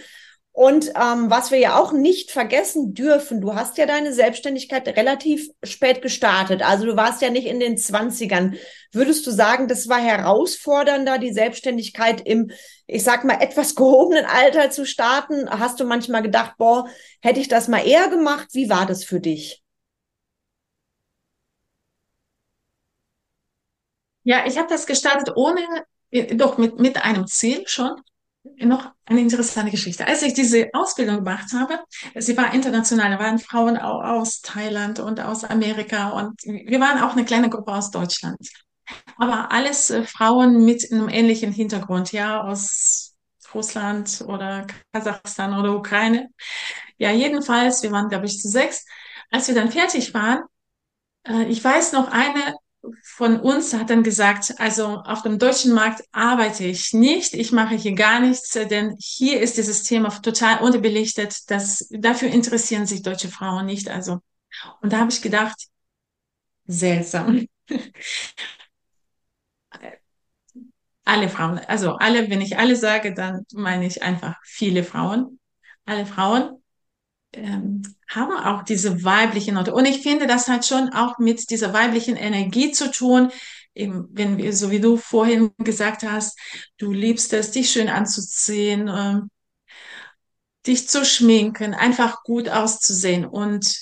Und ähm, was wir ja auch nicht vergessen dürfen, du hast ja deine Selbstständigkeit relativ spät gestartet. Also du warst ja nicht in den Zwanzigern. Würdest du sagen, das war herausfordernder, die Selbstständigkeit im, ich sag mal, etwas gehobenen Alter zu starten? Hast du manchmal gedacht, boah, hätte ich das mal eher gemacht? Wie war das für dich? Ja, ich habe das gestartet ohne, doch mit, mit einem Ziel schon noch eine interessante Geschichte. Als ich diese Ausbildung gemacht habe, sie war international, da waren Frauen aus Thailand und aus Amerika und wir waren auch eine kleine Gruppe aus Deutschland. Aber alles äh, Frauen mit einem ähnlichen Hintergrund, ja, aus Russland oder Kasachstan oder Ukraine. Ja, jedenfalls, wir waren, glaube ich, zu sechs. Als wir dann fertig waren, äh, ich weiß noch, eine von uns hat dann gesagt, also auf dem deutschen Markt arbeite ich nicht, ich mache hier gar nichts, denn hier ist dieses Thema total unterbelichtet, das, dafür interessieren sich deutsche Frauen nicht. Also, und da habe ich gedacht, seltsam. alle Frauen, also alle, wenn ich alle sage, dann meine ich einfach viele Frauen. Alle Frauen ähm, haben auch diese weibliche Note. Und ich finde, das hat schon auch mit dieser weiblichen Energie zu tun. Eben, wenn wir, so wie du vorhin gesagt hast, du liebst es, dich schön anzuziehen, äh, dich zu schminken, einfach gut auszusehen. Und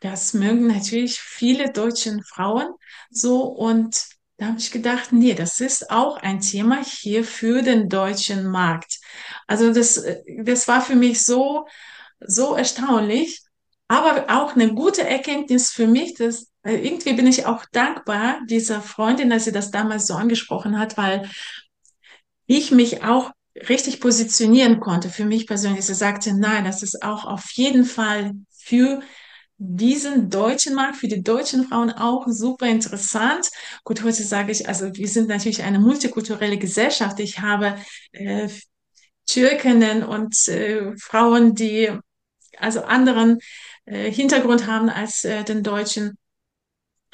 das mögen natürlich viele deutsche Frauen so. Und da habe ich gedacht, nee, das ist auch ein Thema hier für den deutschen Markt. Also das, äh, das war für mich so, so erstaunlich, aber auch eine gute Erkenntnis für mich, dass äh, irgendwie bin ich auch dankbar dieser Freundin, dass sie das damals so angesprochen hat, weil ich mich auch richtig positionieren konnte für mich persönlich. Sie sagte, nein, das ist auch auf jeden Fall für diesen deutschen Markt, für die deutschen Frauen auch super interessant. Gut, heute sage ich, also wir sind natürlich eine multikulturelle Gesellschaft. Ich habe äh, Türkinnen und äh, Frauen, die also anderen äh, Hintergrund haben als äh, den Deutschen.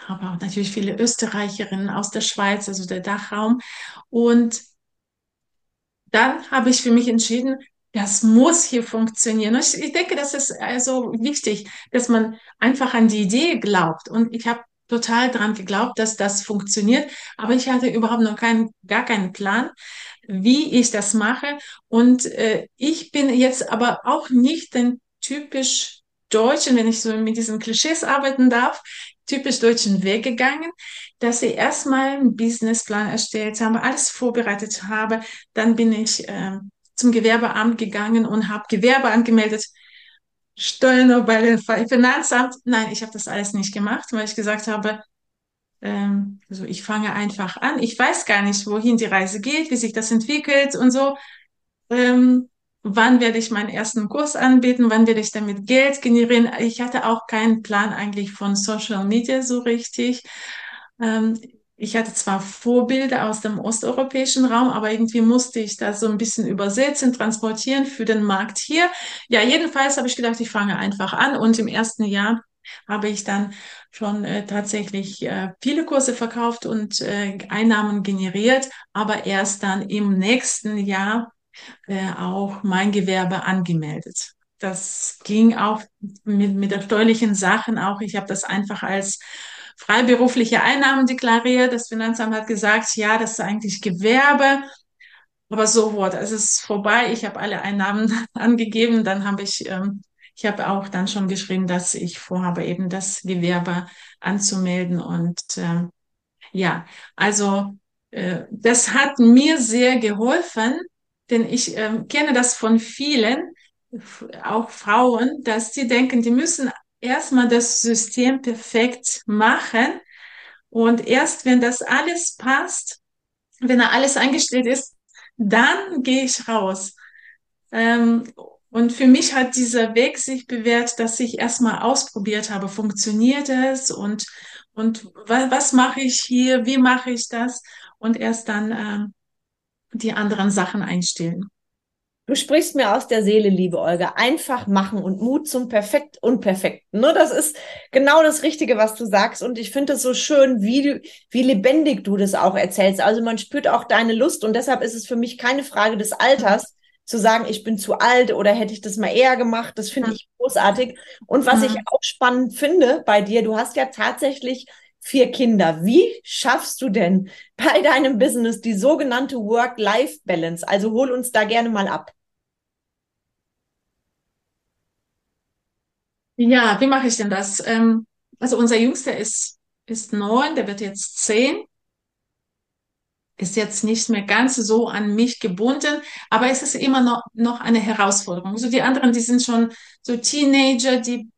Aber auch natürlich viele Österreicherinnen aus der Schweiz, also der Dachraum. Und dann habe ich für mich entschieden, das muss hier funktionieren. Ich, ich denke, das ist also wichtig, dass man einfach an die Idee glaubt. Und ich habe total dran geglaubt, dass das funktioniert. Aber ich hatte überhaupt noch keinen, gar keinen Plan, wie ich das mache. Und äh, ich bin jetzt aber auch nicht den typisch deutschen, wenn ich so mit diesen Klischees arbeiten darf, typisch deutschen Weg gegangen, dass ich erstmal einen Businessplan erstellt habe, alles vorbereitet habe. Dann bin ich äh, zum Gewerbeamt gegangen und habe Gewerbe angemeldet. Steuern bei dem Finanzamt. Nein, ich habe das alles nicht gemacht, weil ich gesagt habe, ähm, also ich fange einfach an. Ich weiß gar nicht, wohin die Reise geht, wie sich das entwickelt und so. Ähm, wann werde ich meinen ersten Kurs anbieten, wann werde ich damit Geld generieren. Ich hatte auch keinen Plan eigentlich von Social Media so richtig. Ähm, ich hatte zwar Vorbilder aus dem osteuropäischen Raum, aber irgendwie musste ich das so ein bisschen übersetzen, transportieren für den Markt hier. Ja, jedenfalls habe ich gedacht, ich fange einfach an und im ersten Jahr habe ich dann schon äh, tatsächlich äh, viele Kurse verkauft und äh, Einnahmen generiert, aber erst dann im nächsten Jahr äh, auch mein Gewerbe angemeldet. Das ging auch mit, mit der steuerlichen Sachen auch. Ich habe das einfach als freiberufliche Einnahmen deklariert. Das Finanzamt hat gesagt, ja, das ist eigentlich Gewerbe. Aber so wurde es ist vorbei. Ich habe alle Einnahmen angegeben. Dann habe ich, ähm, ich habe auch dann schon geschrieben, dass ich vorhabe, eben das Gewerbe anzumelden. Und äh, ja, also äh, das hat mir sehr geholfen, denn ich äh, kenne das von vielen, auch Frauen, dass sie denken, die müssen erstmal das System perfekt machen. Und erst wenn das alles passt, wenn alles eingestellt ist, dann gehe ich raus. Ähm, und für mich hat dieser Weg sich bewährt, dass ich erstmal ausprobiert habe, funktioniert es und, und was, was mache ich hier, wie mache ich das und erst dann ähm, die anderen Sachen einstellen. Du sprichst mir aus der Seele, liebe Olga. Einfach machen und Mut zum Perfekt Unperfekten. Ne? Das ist genau das Richtige, was du sagst. Und ich finde es so schön, wie, wie lebendig du das auch erzählst. Also man spürt auch deine Lust. Und deshalb ist es für mich keine Frage des Alters, zu sagen, ich bin zu alt oder hätte ich das mal eher gemacht. Das finde ich großartig. Und was ich auch spannend finde bei dir, du hast ja tatsächlich vier Kinder. Wie schaffst du denn bei deinem Business die sogenannte Work-Life-Balance? Also hol uns da gerne mal ab. Ja, wie mache ich denn das? Ähm, also unser Jüngster ist, ist neun, der wird jetzt zehn. Ist jetzt nicht mehr ganz so an mich gebunden, aber es ist immer noch, noch eine Herausforderung. So die anderen, die sind schon so Teenager, die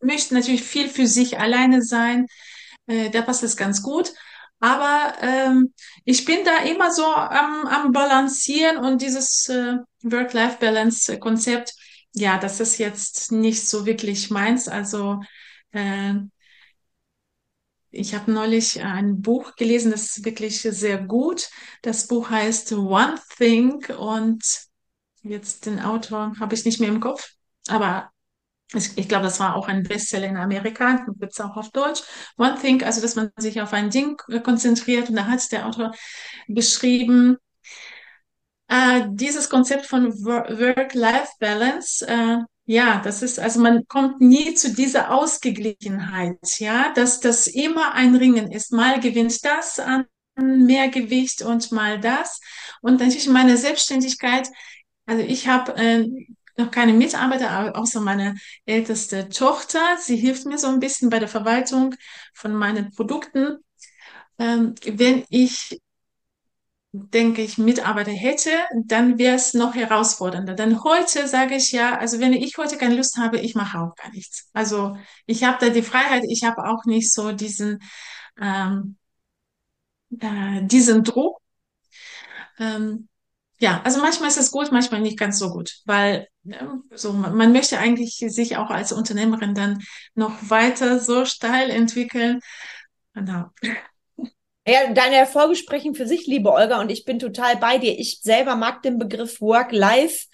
möchten natürlich viel für sich alleine sein. Äh, da passt es ganz gut. Aber ähm, ich bin da immer so am, am Balancieren und dieses äh, Work-Life-Balance-Konzept ja, das ist jetzt nicht so wirklich meins. Also äh, ich habe neulich ein Buch gelesen, das ist wirklich sehr gut. Das Buch heißt One Thing und jetzt den Autor habe ich nicht mehr im Kopf, aber ich, ich glaube, das war auch ein Bestseller in Amerika, gibt es auch auf Deutsch. One Thing, also dass man sich auf ein Ding konzentriert und da hat der Autor geschrieben, äh, dieses Konzept von Work-Life-Balance, äh, ja, das ist, also man kommt nie zu dieser Ausgeglichenheit, ja, dass das immer ein Ringen ist. Mal gewinnt das an mehr Gewicht und mal das. Und natürlich meine Selbstständigkeit, also ich habe äh, noch keine Mitarbeiter, außer meine älteste Tochter. Sie hilft mir so ein bisschen bei der Verwaltung von meinen Produkten. Ähm, wenn ich denke ich, Mitarbeiter hätte, dann wäre es noch herausfordernder. Denn heute sage ich ja, also wenn ich heute keine Lust habe, ich mache auch gar nichts. Also ich habe da die Freiheit, ich habe auch nicht so diesen, ähm, äh, diesen Druck. Ähm, ja, also manchmal ist es gut, manchmal nicht ganz so gut, weil ja, so man möchte eigentlich sich auch als Unternehmerin dann noch weiter so steil entwickeln. Genau. Ja, deine Erfolge sprechen für sich, liebe Olga, und ich bin total bei dir. Ich selber mag den Begriff Work-Life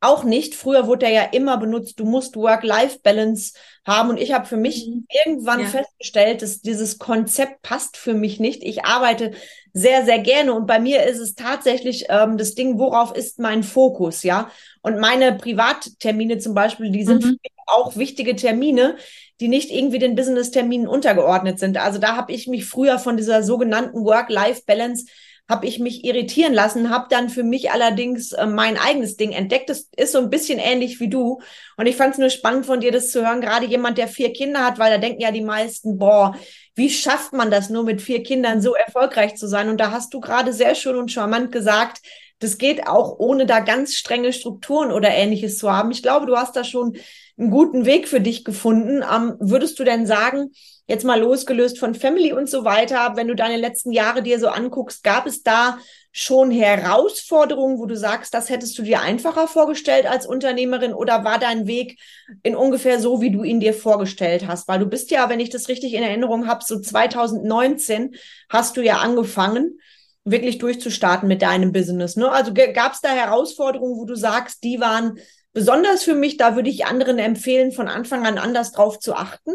auch nicht. Früher wurde er ja immer benutzt, du musst Work-Life-Balance haben. Und ich habe für mich mhm. irgendwann ja. festgestellt, dass dieses Konzept passt für mich nicht. Ich arbeite sehr, sehr gerne. Und bei mir ist es tatsächlich ähm, das Ding, worauf ist mein Fokus, ja? Und meine Privattermine zum Beispiel, die sind mhm. auch wichtige Termine, die nicht irgendwie den Business-Terminen untergeordnet sind. Also da habe ich mich früher von dieser sogenannten Work-Life-Balance habe ich mich irritieren lassen, habe dann für mich allerdings äh, mein eigenes Ding entdeckt. Das ist so ein bisschen ähnlich wie du. Und ich fand es nur spannend von dir, das zu hören. Gerade jemand, der vier Kinder hat, weil da denken ja die meisten, boah, wie schafft man das nur mit vier Kindern so erfolgreich zu sein? Und da hast du gerade sehr schön und charmant gesagt, das geht auch ohne da ganz strenge Strukturen oder ähnliches zu haben. Ich glaube, du hast da schon einen guten Weg für dich gefunden. Ähm, würdest du denn sagen, jetzt mal losgelöst von Family und so weiter, wenn du deine letzten Jahre dir so anguckst, gab es da schon Herausforderungen, wo du sagst, das hättest du dir einfacher vorgestellt als Unternehmerin oder war dein Weg in ungefähr so, wie du ihn dir vorgestellt hast? Weil du bist ja, wenn ich das richtig in Erinnerung habe, so 2019 hast du ja angefangen, wirklich durchzustarten mit deinem Business. Ne? Also gab es da Herausforderungen, wo du sagst, die waren besonders für mich, da würde ich anderen empfehlen, von Anfang an anders drauf zu achten?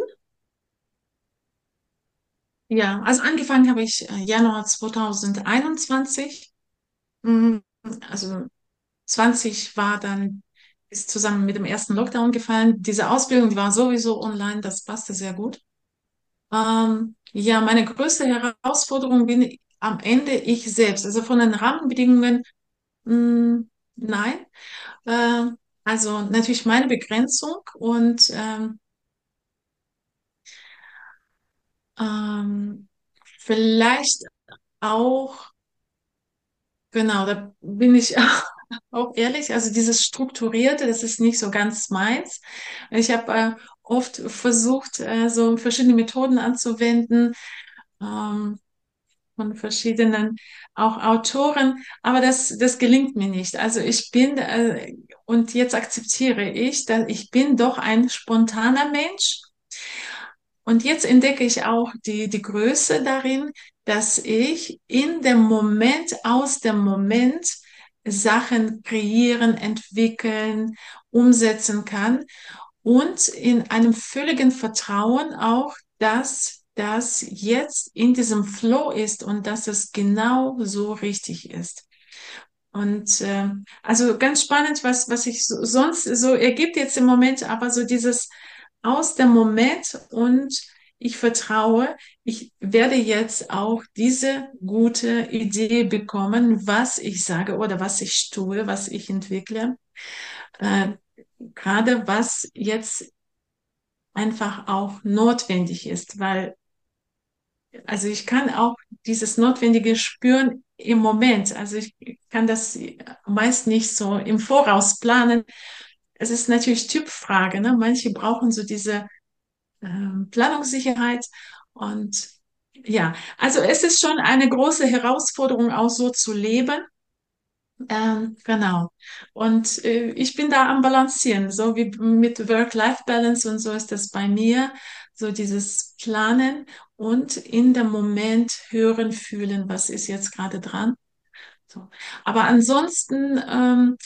Ja, also angefangen habe ich äh, Januar 2021. Mhm, also 20 war dann, ist zusammen mit dem ersten Lockdown gefallen. Diese Ausbildung, die war sowieso online, das passte sehr gut. Ähm, ja, meine größte Herausforderung bin am Ende ich selbst. Also von den Rahmenbedingungen, mh, mm, nein. Äh, also natürlich meine Begrenzung und ähm, ähm, vielleicht auch Genau, da bin ich auch ehrlich. Also dieses Strukturierte, das ist nicht so ganz meins. Ich habe äh, oft versucht, äh, so verschiedene Methoden anzuwenden ähm, von verschiedenen auch Autoren, aber das das gelingt mir nicht. Also ich bin äh, und jetzt akzeptiere ich, dass ich bin doch ein spontaner Mensch. Und jetzt entdecke ich auch die, die Größe darin, dass ich in dem Moment, aus dem Moment Sachen kreieren, entwickeln, umsetzen kann und in einem völligen Vertrauen auch, dass das jetzt in diesem Flow ist und dass es genau so richtig ist. Und äh, also ganz spannend, was, was sich so, sonst so ergibt jetzt im Moment, aber so dieses aus dem Moment und ich vertraue, ich werde jetzt auch diese gute Idee bekommen, was ich sage oder was ich tue, was ich entwickle. Äh, gerade was jetzt einfach auch notwendig ist, weil also ich kann auch dieses Notwendige spüren im Moment. Also ich kann das meist nicht so im Voraus planen. Es ist natürlich Typfrage. Ne? Manche brauchen so diese ähm, Planungssicherheit. Und ja, also es ist schon eine große Herausforderung, auch so zu leben. Ähm, genau. Und äh, ich bin da am Balancieren, so wie mit Work-Life-Balance und so ist das bei mir. So dieses Planen und in dem Moment hören, fühlen, was ist jetzt gerade dran. So. Aber ansonsten, ähm,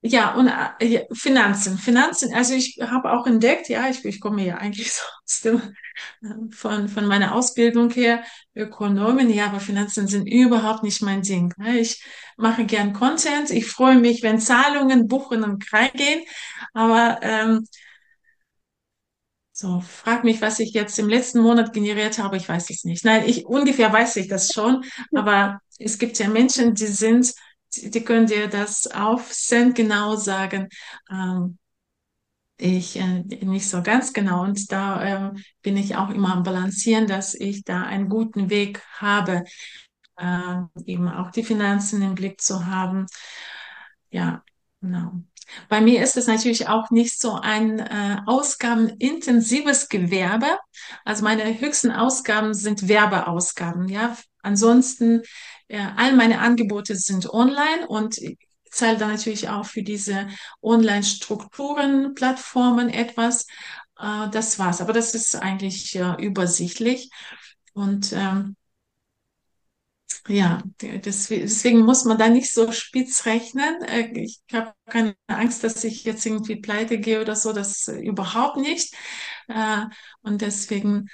ja, und äh, Finanzen. Finanzen, also ich habe auch entdeckt, ja, ich, ich komme ja eigentlich so aus dem, von, von meiner Ausbildung her, Ökonomen, ja, aber Finanzen sind überhaupt nicht mein Ding. Ne? Ich mache gern Content, ich freue mich, wenn Zahlungen, Buchen und reingehen, aber ähm, so, frag mich, was ich jetzt im letzten Monat generiert habe, ich weiß es nicht. Nein, ich ungefähr weiß ich das schon, aber es gibt ja Menschen, die sind die können dir das auf Cent genau sagen. Ähm, ich äh, nicht so ganz genau. Und da äh, bin ich auch immer am Balancieren, dass ich da einen guten Weg habe, äh, eben auch die Finanzen im Blick zu haben. Ja, genau. Bei mir ist es natürlich auch nicht so ein äh, ausgabenintensives Gewerbe. Also meine höchsten Ausgaben sind Werbeausgaben. Ja, ansonsten all meine Angebote sind online und ich zahle dann natürlich auch für diese Online-Strukturen, Plattformen etwas. Äh, das war's. Aber das ist eigentlich äh, übersichtlich. Und ähm, ja, deswegen muss man da nicht so spitz rechnen. Äh, ich habe keine Angst, dass ich jetzt irgendwie pleite gehe oder so, das überhaupt nicht. Äh, und deswegen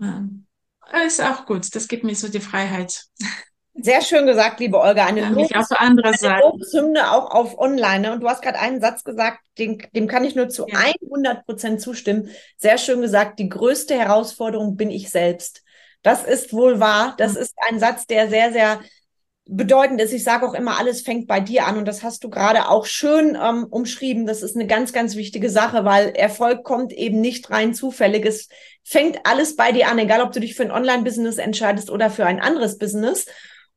äh, ist auch gut. Das gibt mir so die Freiheit. Sehr schön gesagt, liebe Olga. Eine, ja, andere eine Lobeshymne auch auf Online. Und du hast gerade einen Satz gesagt, den, dem kann ich nur zu ja. 100 Prozent zustimmen. Sehr schön gesagt, die größte Herausforderung bin ich selbst. Das ist wohl wahr. Das mhm. ist ein Satz, der sehr, sehr bedeutend ist. Ich sage auch immer, alles fängt bei dir an. Und das hast du gerade auch schön ähm, umschrieben. Das ist eine ganz, ganz wichtige Sache, weil Erfolg kommt eben nicht rein zufällig. Es fängt alles bei dir an, egal ob du dich für ein Online-Business entscheidest oder für ein anderes Business.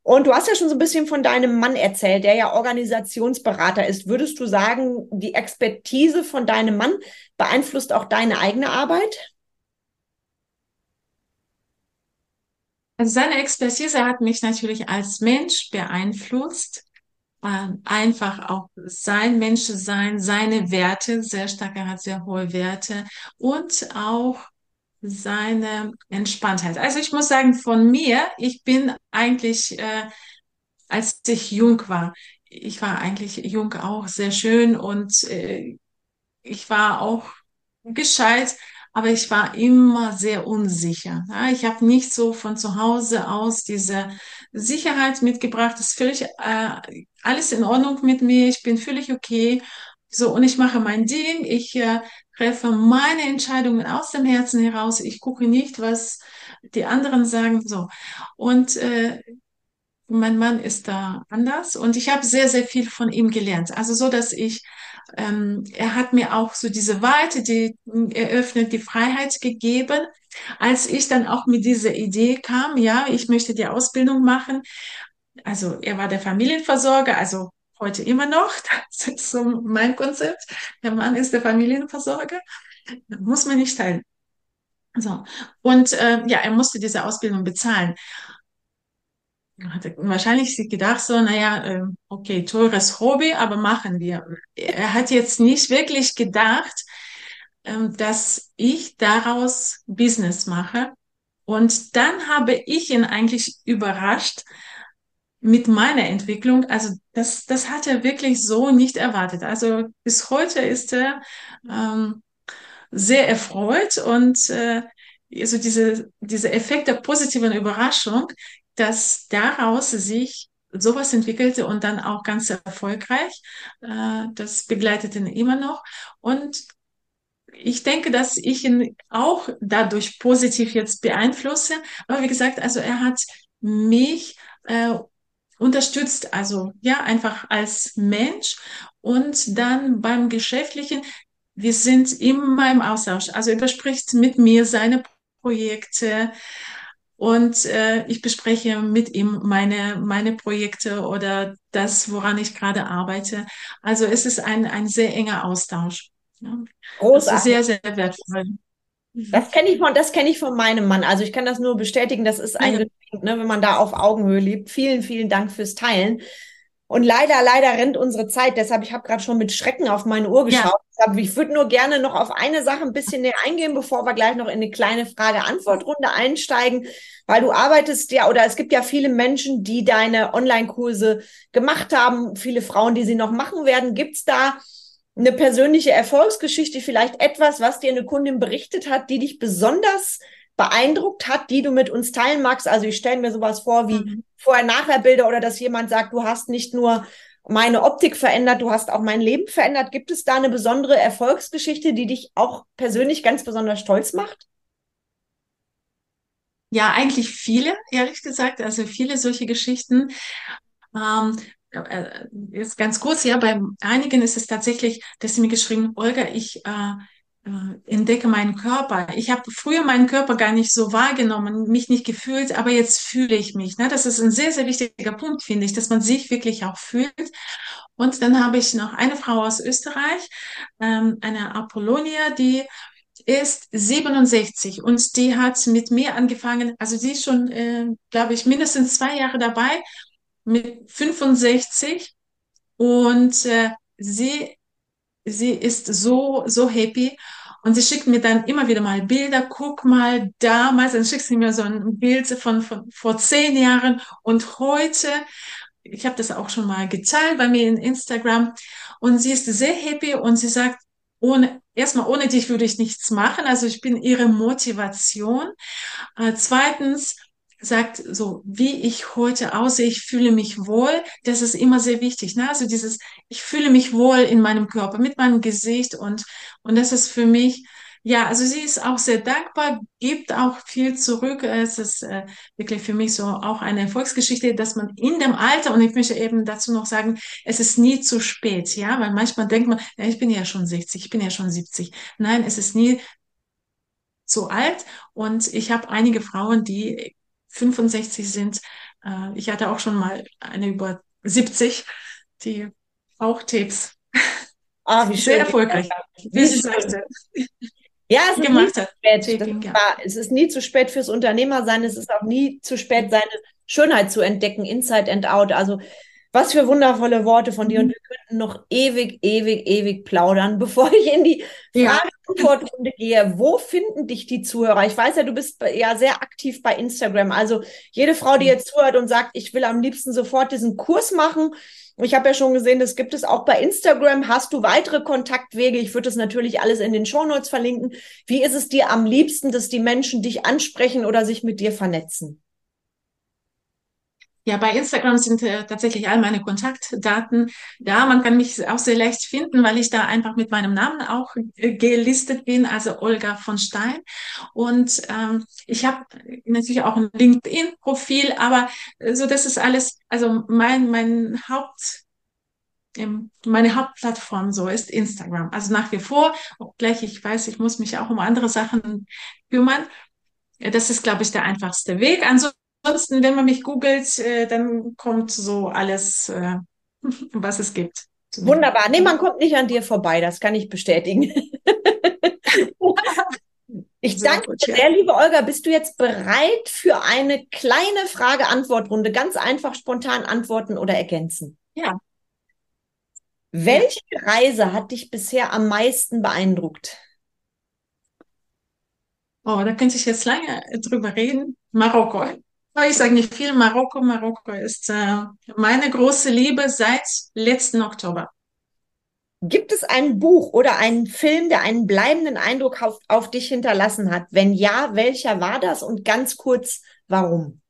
Und du hast ja schon so ein bisschen von deinem Mann erzählt, der ja Organisationsberater ist. Würdest du sagen, die Expertise von deinem Mann beeinflusst auch deine eigene Arbeit? Also seine Expertise hat mich natürlich als Mensch beeinflusst. Ähm, einfach auch sein Menschsein, seine Werte, sehr stark, er hat sehr hohe Werte und auch seine Entspanntheit. Also ich muss sagen, von mir, ich bin eigentlich, äh, als ich jung war, ich war eigentlich jung auch sehr schön und äh, ich war auch gescheit, aber ich war immer sehr unsicher. Ja, ich habe nicht so von zu Hause aus diese Sicherheit mitgebracht. Das ist völlig äh, alles in Ordnung mit mir. Ich bin völlig okay. So, und ich mache mein Ding. Ich äh, treffe meine Entscheidungen aus dem Herzen heraus. Ich gucke nicht, was die anderen sagen. So. Und äh, mein Mann ist da anders und ich habe sehr, sehr viel von ihm gelernt. Also so, dass ich, ähm, er hat mir auch so diese Weite, die eröffnet, die Freiheit gegeben. Als ich dann auch mit dieser Idee kam, ja, ich möchte die Ausbildung machen. Also er war der Familienversorger, also heute immer noch. Das ist so mein Konzept. Der Mann ist der Familienversorger. Muss man nicht teilen. So. Und äh, ja, er musste diese Ausbildung bezahlen hatte wahrscheinlich gedacht so, naja, äh, okay, teures Hobby, aber machen wir. Er hat jetzt nicht wirklich gedacht, ähm, dass ich daraus Business mache. Und dann habe ich ihn eigentlich überrascht mit meiner Entwicklung. Also das, das hat er wirklich so nicht erwartet. Also bis heute ist er ähm, sehr erfreut und äh, also diese, diese Effekt der positiven Überraschung, dass daraus sich sowas entwickelte und dann auch ganz erfolgreich. Äh, das begleitet ihn immer noch. Und ich denke, dass ich ihn auch dadurch positiv jetzt beeinflusse. Aber wie gesagt, also er hat mich äh, unterstützt, also ja, einfach als Mensch. Und dann beim Geschäftlichen, wir sind immer im Austausch. Also er bespricht mit mir seine Projekte, und äh, ich bespreche mit ihm meine, meine Projekte oder das, woran ich gerade arbeite. Also es ist ein, ein sehr enger Austausch. Ja. Großartig. Sehr, sehr wertvoll. Das kenne ich von, das kenne ich von meinem Mann. Also ich kann das nur bestätigen. Das ist ein ja. Geschenk, ne, wenn man da auf Augenhöhe lebt. Vielen, vielen Dank fürs Teilen. Und leider, leider rennt unsere Zeit. Deshalb, ich habe gerade schon mit Schrecken auf meine Uhr geschaut. Ja. Ich würde nur gerne noch auf eine Sache ein bisschen näher eingehen, bevor wir gleich noch in eine kleine Frage-Antwort-Runde einsteigen. Weil du arbeitest ja, oder es gibt ja viele Menschen, die deine Online-Kurse gemacht haben, viele Frauen, die sie noch machen werden. Gibt's da eine persönliche Erfolgsgeschichte, vielleicht etwas, was dir eine Kundin berichtet hat, die dich besonders beeindruckt hat, die du mit uns teilen magst? Also ich stelle mir sowas vor wie mhm. Vorher-Nachher-Bilder oder dass jemand sagt, du hast nicht nur meine Optik verändert, du hast auch mein Leben verändert. Gibt es da eine besondere Erfolgsgeschichte, die dich auch persönlich ganz besonders stolz macht? Ja, eigentlich viele, ehrlich gesagt. Also viele solche Geschichten. Ähm, äh, ist ganz kurz, ja, bei einigen ist es tatsächlich, dass sie mir geschrieben, Olga, ich äh, äh, entdecke meinen Körper. Ich habe früher meinen Körper gar nicht so wahrgenommen, mich nicht gefühlt, aber jetzt fühle ich mich. Ne? Das ist ein sehr, sehr wichtiger Punkt, finde ich, dass man sich wirklich auch fühlt. Und dann habe ich noch eine Frau aus Österreich, ähm, eine Apollonia, die ist 67 und die hat mit mir angefangen, also sie ist schon, äh, glaube ich, mindestens zwei Jahre dabei, mit 65 und äh, sie sie ist so, so happy. Und sie schickt mir dann immer wieder mal Bilder, guck mal damals, dann schickt sie mir so ein Bild von, von vor zehn Jahren und heute, ich habe das auch schon mal geteilt bei mir in Instagram und sie ist sehr happy und sie sagt, ohne, erstmal ohne dich würde ich nichts machen, also ich bin ihre Motivation. Äh, zweitens, sagt, so wie ich heute aussehe, ich fühle mich wohl, das ist immer sehr wichtig. Ne? Also dieses, ich fühle mich wohl in meinem Körper, mit meinem Gesicht und, und das ist für mich, ja, also sie ist auch sehr dankbar, gibt auch viel zurück. Es ist äh, wirklich für mich so auch eine Erfolgsgeschichte, dass man in dem Alter, und ich möchte eben dazu noch sagen, es ist nie zu spät, ja, weil manchmal denkt man, ja, ich bin ja schon 60, ich bin ja schon 70. Nein, es ist nie zu alt und ich habe einige Frauen, die 65 sind. Äh, ich hatte auch schon mal eine über 70, die auch Tipps. Ah, wie schön. Sehr erfolgreich. Wie, sie sagte. ja, es ist nie zu spät. Taping, ja. Es ist nie zu spät fürs Unternehmersein. Es ist auch nie zu spät, seine Schönheit zu entdecken, inside and out. Also was für wundervolle Worte von dir. Und mhm. wir könnten noch ewig, ewig, ewig plaudern, bevor ich in die Frage-Antwort-Runde gehe. Wo finden dich die Zuhörer? Ich weiß ja, du bist ja sehr aktiv bei Instagram. Also jede Frau, die mhm. jetzt zuhört und sagt, ich will am liebsten sofort diesen Kurs machen, ich habe ja schon gesehen, das gibt es auch bei Instagram. Hast du weitere Kontaktwege? Ich würde das natürlich alles in den Shownotes verlinken. Wie ist es dir am liebsten, dass die Menschen dich ansprechen oder sich mit dir vernetzen? Ja, bei Instagram sind äh, tatsächlich all meine Kontaktdaten da. Man kann mich auch sehr leicht finden, weil ich da einfach mit meinem Namen auch äh, gelistet bin, also Olga von Stein. Und ähm, ich habe natürlich auch ein LinkedIn-Profil, aber äh, so das ist alles, also mein, mein Haupt meine Hauptplattform so ist Instagram. Also nach wie vor, obgleich ich weiß, ich muss mich auch um andere Sachen kümmern. Das ist, glaube ich, der einfachste Weg. Ansonsten, wenn man mich googelt, äh, dann kommt so alles, äh, was es gibt. Wunderbar. Nee, man kommt nicht an dir vorbei, das kann ich bestätigen. Ich danke dir sehr, liebe Olga. Bist du jetzt bereit für eine kleine Frage-Antwort-Runde? Ganz einfach spontan antworten oder ergänzen. Ja, welche Reise hat dich bisher am meisten beeindruckt? Oh, da könnte ich jetzt lange drüber reden. Marokko. Ich sage nicht viel. Marokko, Marokko ist äh, meine große Liebe seit letzten Oktober. Gibt es ein Buch oder einen Film, der einen bleibenden Eindruck auf, auf dich hinterlassen hat? Wenn ja, welcher war das und ganz kurz, warum?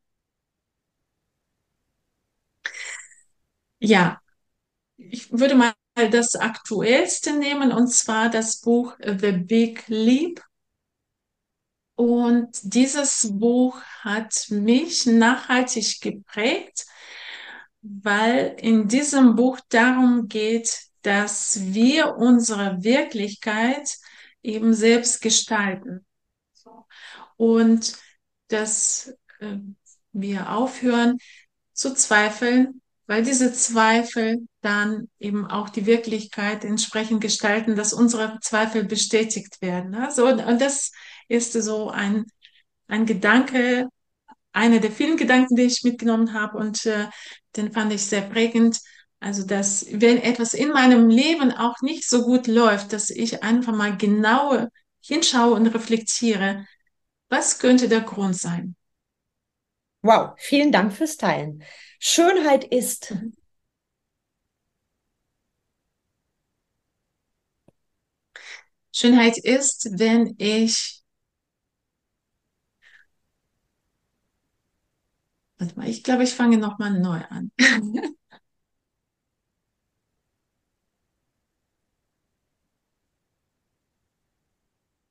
Ja, ich würde mal das aktuellste nehmen, und zwar das Buch The Big Leap. Und dieses Buch hat mich nachhaltig geprägt, weil in diesem Buch darum geht, dass wir unsere Wirklichkeit eben selbst gestalten. Und dass äh, wir aufhören zu zweifeln, weil diese Zweifel dann eben auch die Wirklichkeit entsprechend gestalten, dass unsere Zweifel bestätigt werden. Also, und das ist so ein, ein Gedanke, einer der vielen Gedanken, die ich mitgenommen habe und äh, den fand ich sehr prägend. Also, dass wenn etwas in meinem Leben auch nicht so gut läuft, dass ich einfach mal genau hinschaue und reflektiere, was könnte der Grund sein? Wow, vielen Dank fürs Teilen. Schönheit ist. Schönheit ist, wenn ich. Warte mal, ich glaube, ich fange nochmal neu an.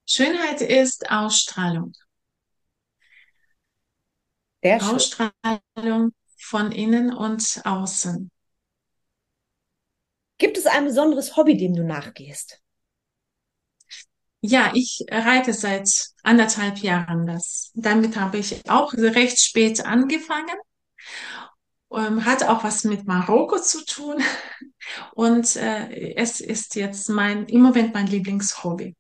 Schönheit ist Ausstrahlung. Sehr schön. Ausstrahlung von innen und außen. Gibt es ein besonderes Hobby, dem du nachgehst? Ja, ich reite seit anderthalb Jahren das. Damit habe ich auch recht spät angefangen. Ähm, hat auch was mit Marokko zu tun. Und äh, es ist jetzt mein, im Moment mein Lieblingshobby.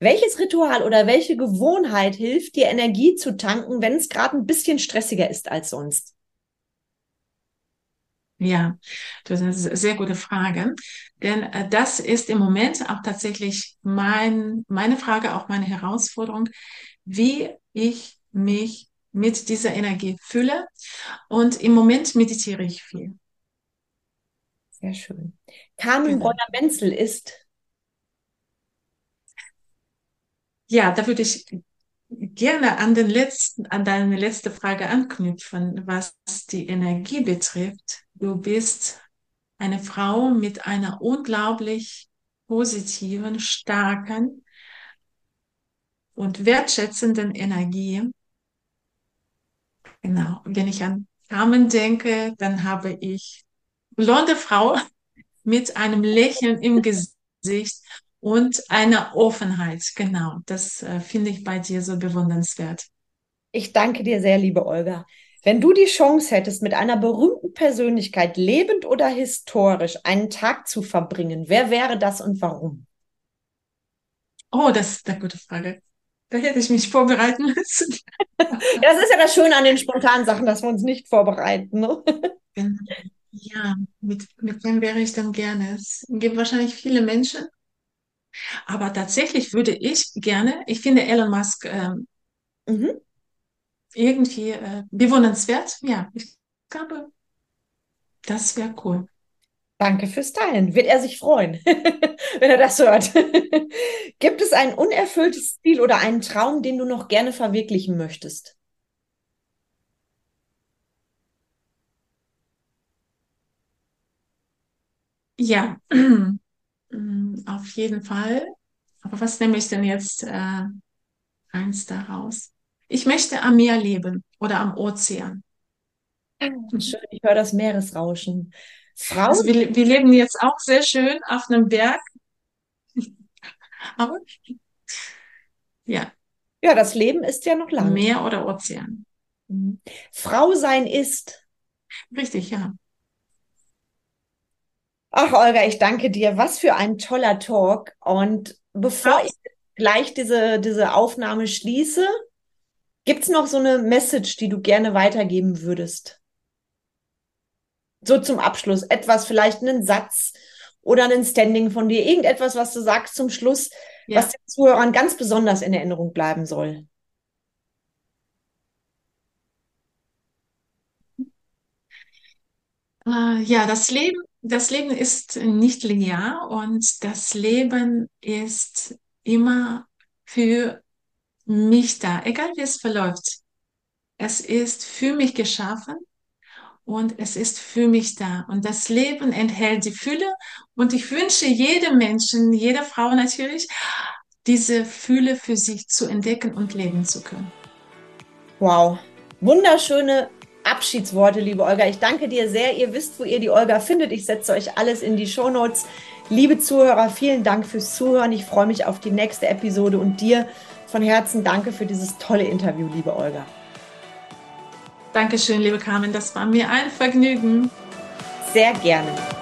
Welches Ritual oder welche Gewohnheit hilft dir, Energie zu tanken, wenn es gerade ein bisschen stressiger ist als sonst? Ja, das ist eine sehr gute Frage. Denn äh, das ist im Moment auch tatsächlich mein, meine Frage, auch meine Herausforderung, wie ich mich mit dieser Energie fühle. Und im Moment meditiere ich viel. Sehr schön. Carmen genau. Bronner-Menzel ist Ja, da würde ich gerne an den letzten, an deine letzte Frage anknüpfen, was die Energie betrifft. Du bist eine Frau mit einer unglaublich positiven, starken und wertschätzenden Energie. Genau. Wenn ich an Carmen denke, dann habe ich blonde Frau mit einem Lächeln im Gesicht und eine Offenheit. Genau, das äh, finde ich bei dir so bewundernswert. Ich danke dir sehr, liebe Olga. Wenn du die Chance hättest, mit einer berühmten Persönlichkeit, lebend oder historisch, einen Tag zu verbringen, wer wäre das und warum? Oh, das ist eine gute Frage. Da hätte ich mich vorbereiten müssen. das ist ja das Schöne an den spontanen Sachen, dass wir uns nicht vorbereiten. Ne? Ja, mit, mit wem wäre ich dann gerne? Es gibt wahrscheinlich viele Menschen, aber tatsächlich würde ich gerne, ich finde Elon Musk ähm, mhm. irgendwie äh, bewundernswert. Ja, ich glaube, das wäre cool. Danke fürs Teilen. Wird er sich freuen, wenn er das hört. Gibt es ein unerfülltes Ziel oder einen Traum, den du noch gerne verwirklichen möchtest? Ja, auf jeden Fall. Aber was nehme ich denn jetzt äh, eins daraus? Ich möchte am Meer leben oder am Ozean. Schön, ich höre das Meeresrauschen. Frau? Also wir, wir leben jetzt auch sehr schön auf einem Berg. Aber ja. Ja, das Leben ist ja noch lang. Meer oder Ozean. Mhm. Frau sein ist. Richtig, ja. Ach, Olga, ich danke dir. Was für ein toller Talk. Und bevor ich gleich diese, diese Aufnahme schließe, gibt es noch so eine Message, die du gerne weitergeben würdest? so zum Abschluss etwas, vielleicht einen Satz oder ein Standing von dir, irgendetwas, was du sagst zum Schluss, ja. was den Zuhörern ganz besonders in Erinnerung bleiben soll. Äh, ja, das Leben, das Leben ist nicht linear und das Leben ist immer für mich da, egal wie es verläuft. Es ist für mich geschaffen und es ist für mich da. Und das Leben enthält die Fülle und ich wünsche jedem Menschen, jeder Frau natürlich, diese Fülle für sich zu entdecken und leben zu können. Wow, wunderschöne Abschiedsworte, liebe Olga. Ich danke dir sehr. Ihr wisst, wo ihr die Olga findet. Ich setze euch alles in die Shownotes. Liebe Zuhörer, vielen Dank fürs Zuhören. Ich freue mich auf die nächste Episode und dir von Herzen danke für dieses tolle Interview, liebe Olga. Dankeschön, liebe Carmen. Das war mir ein Vergnügen. Sehr gerne.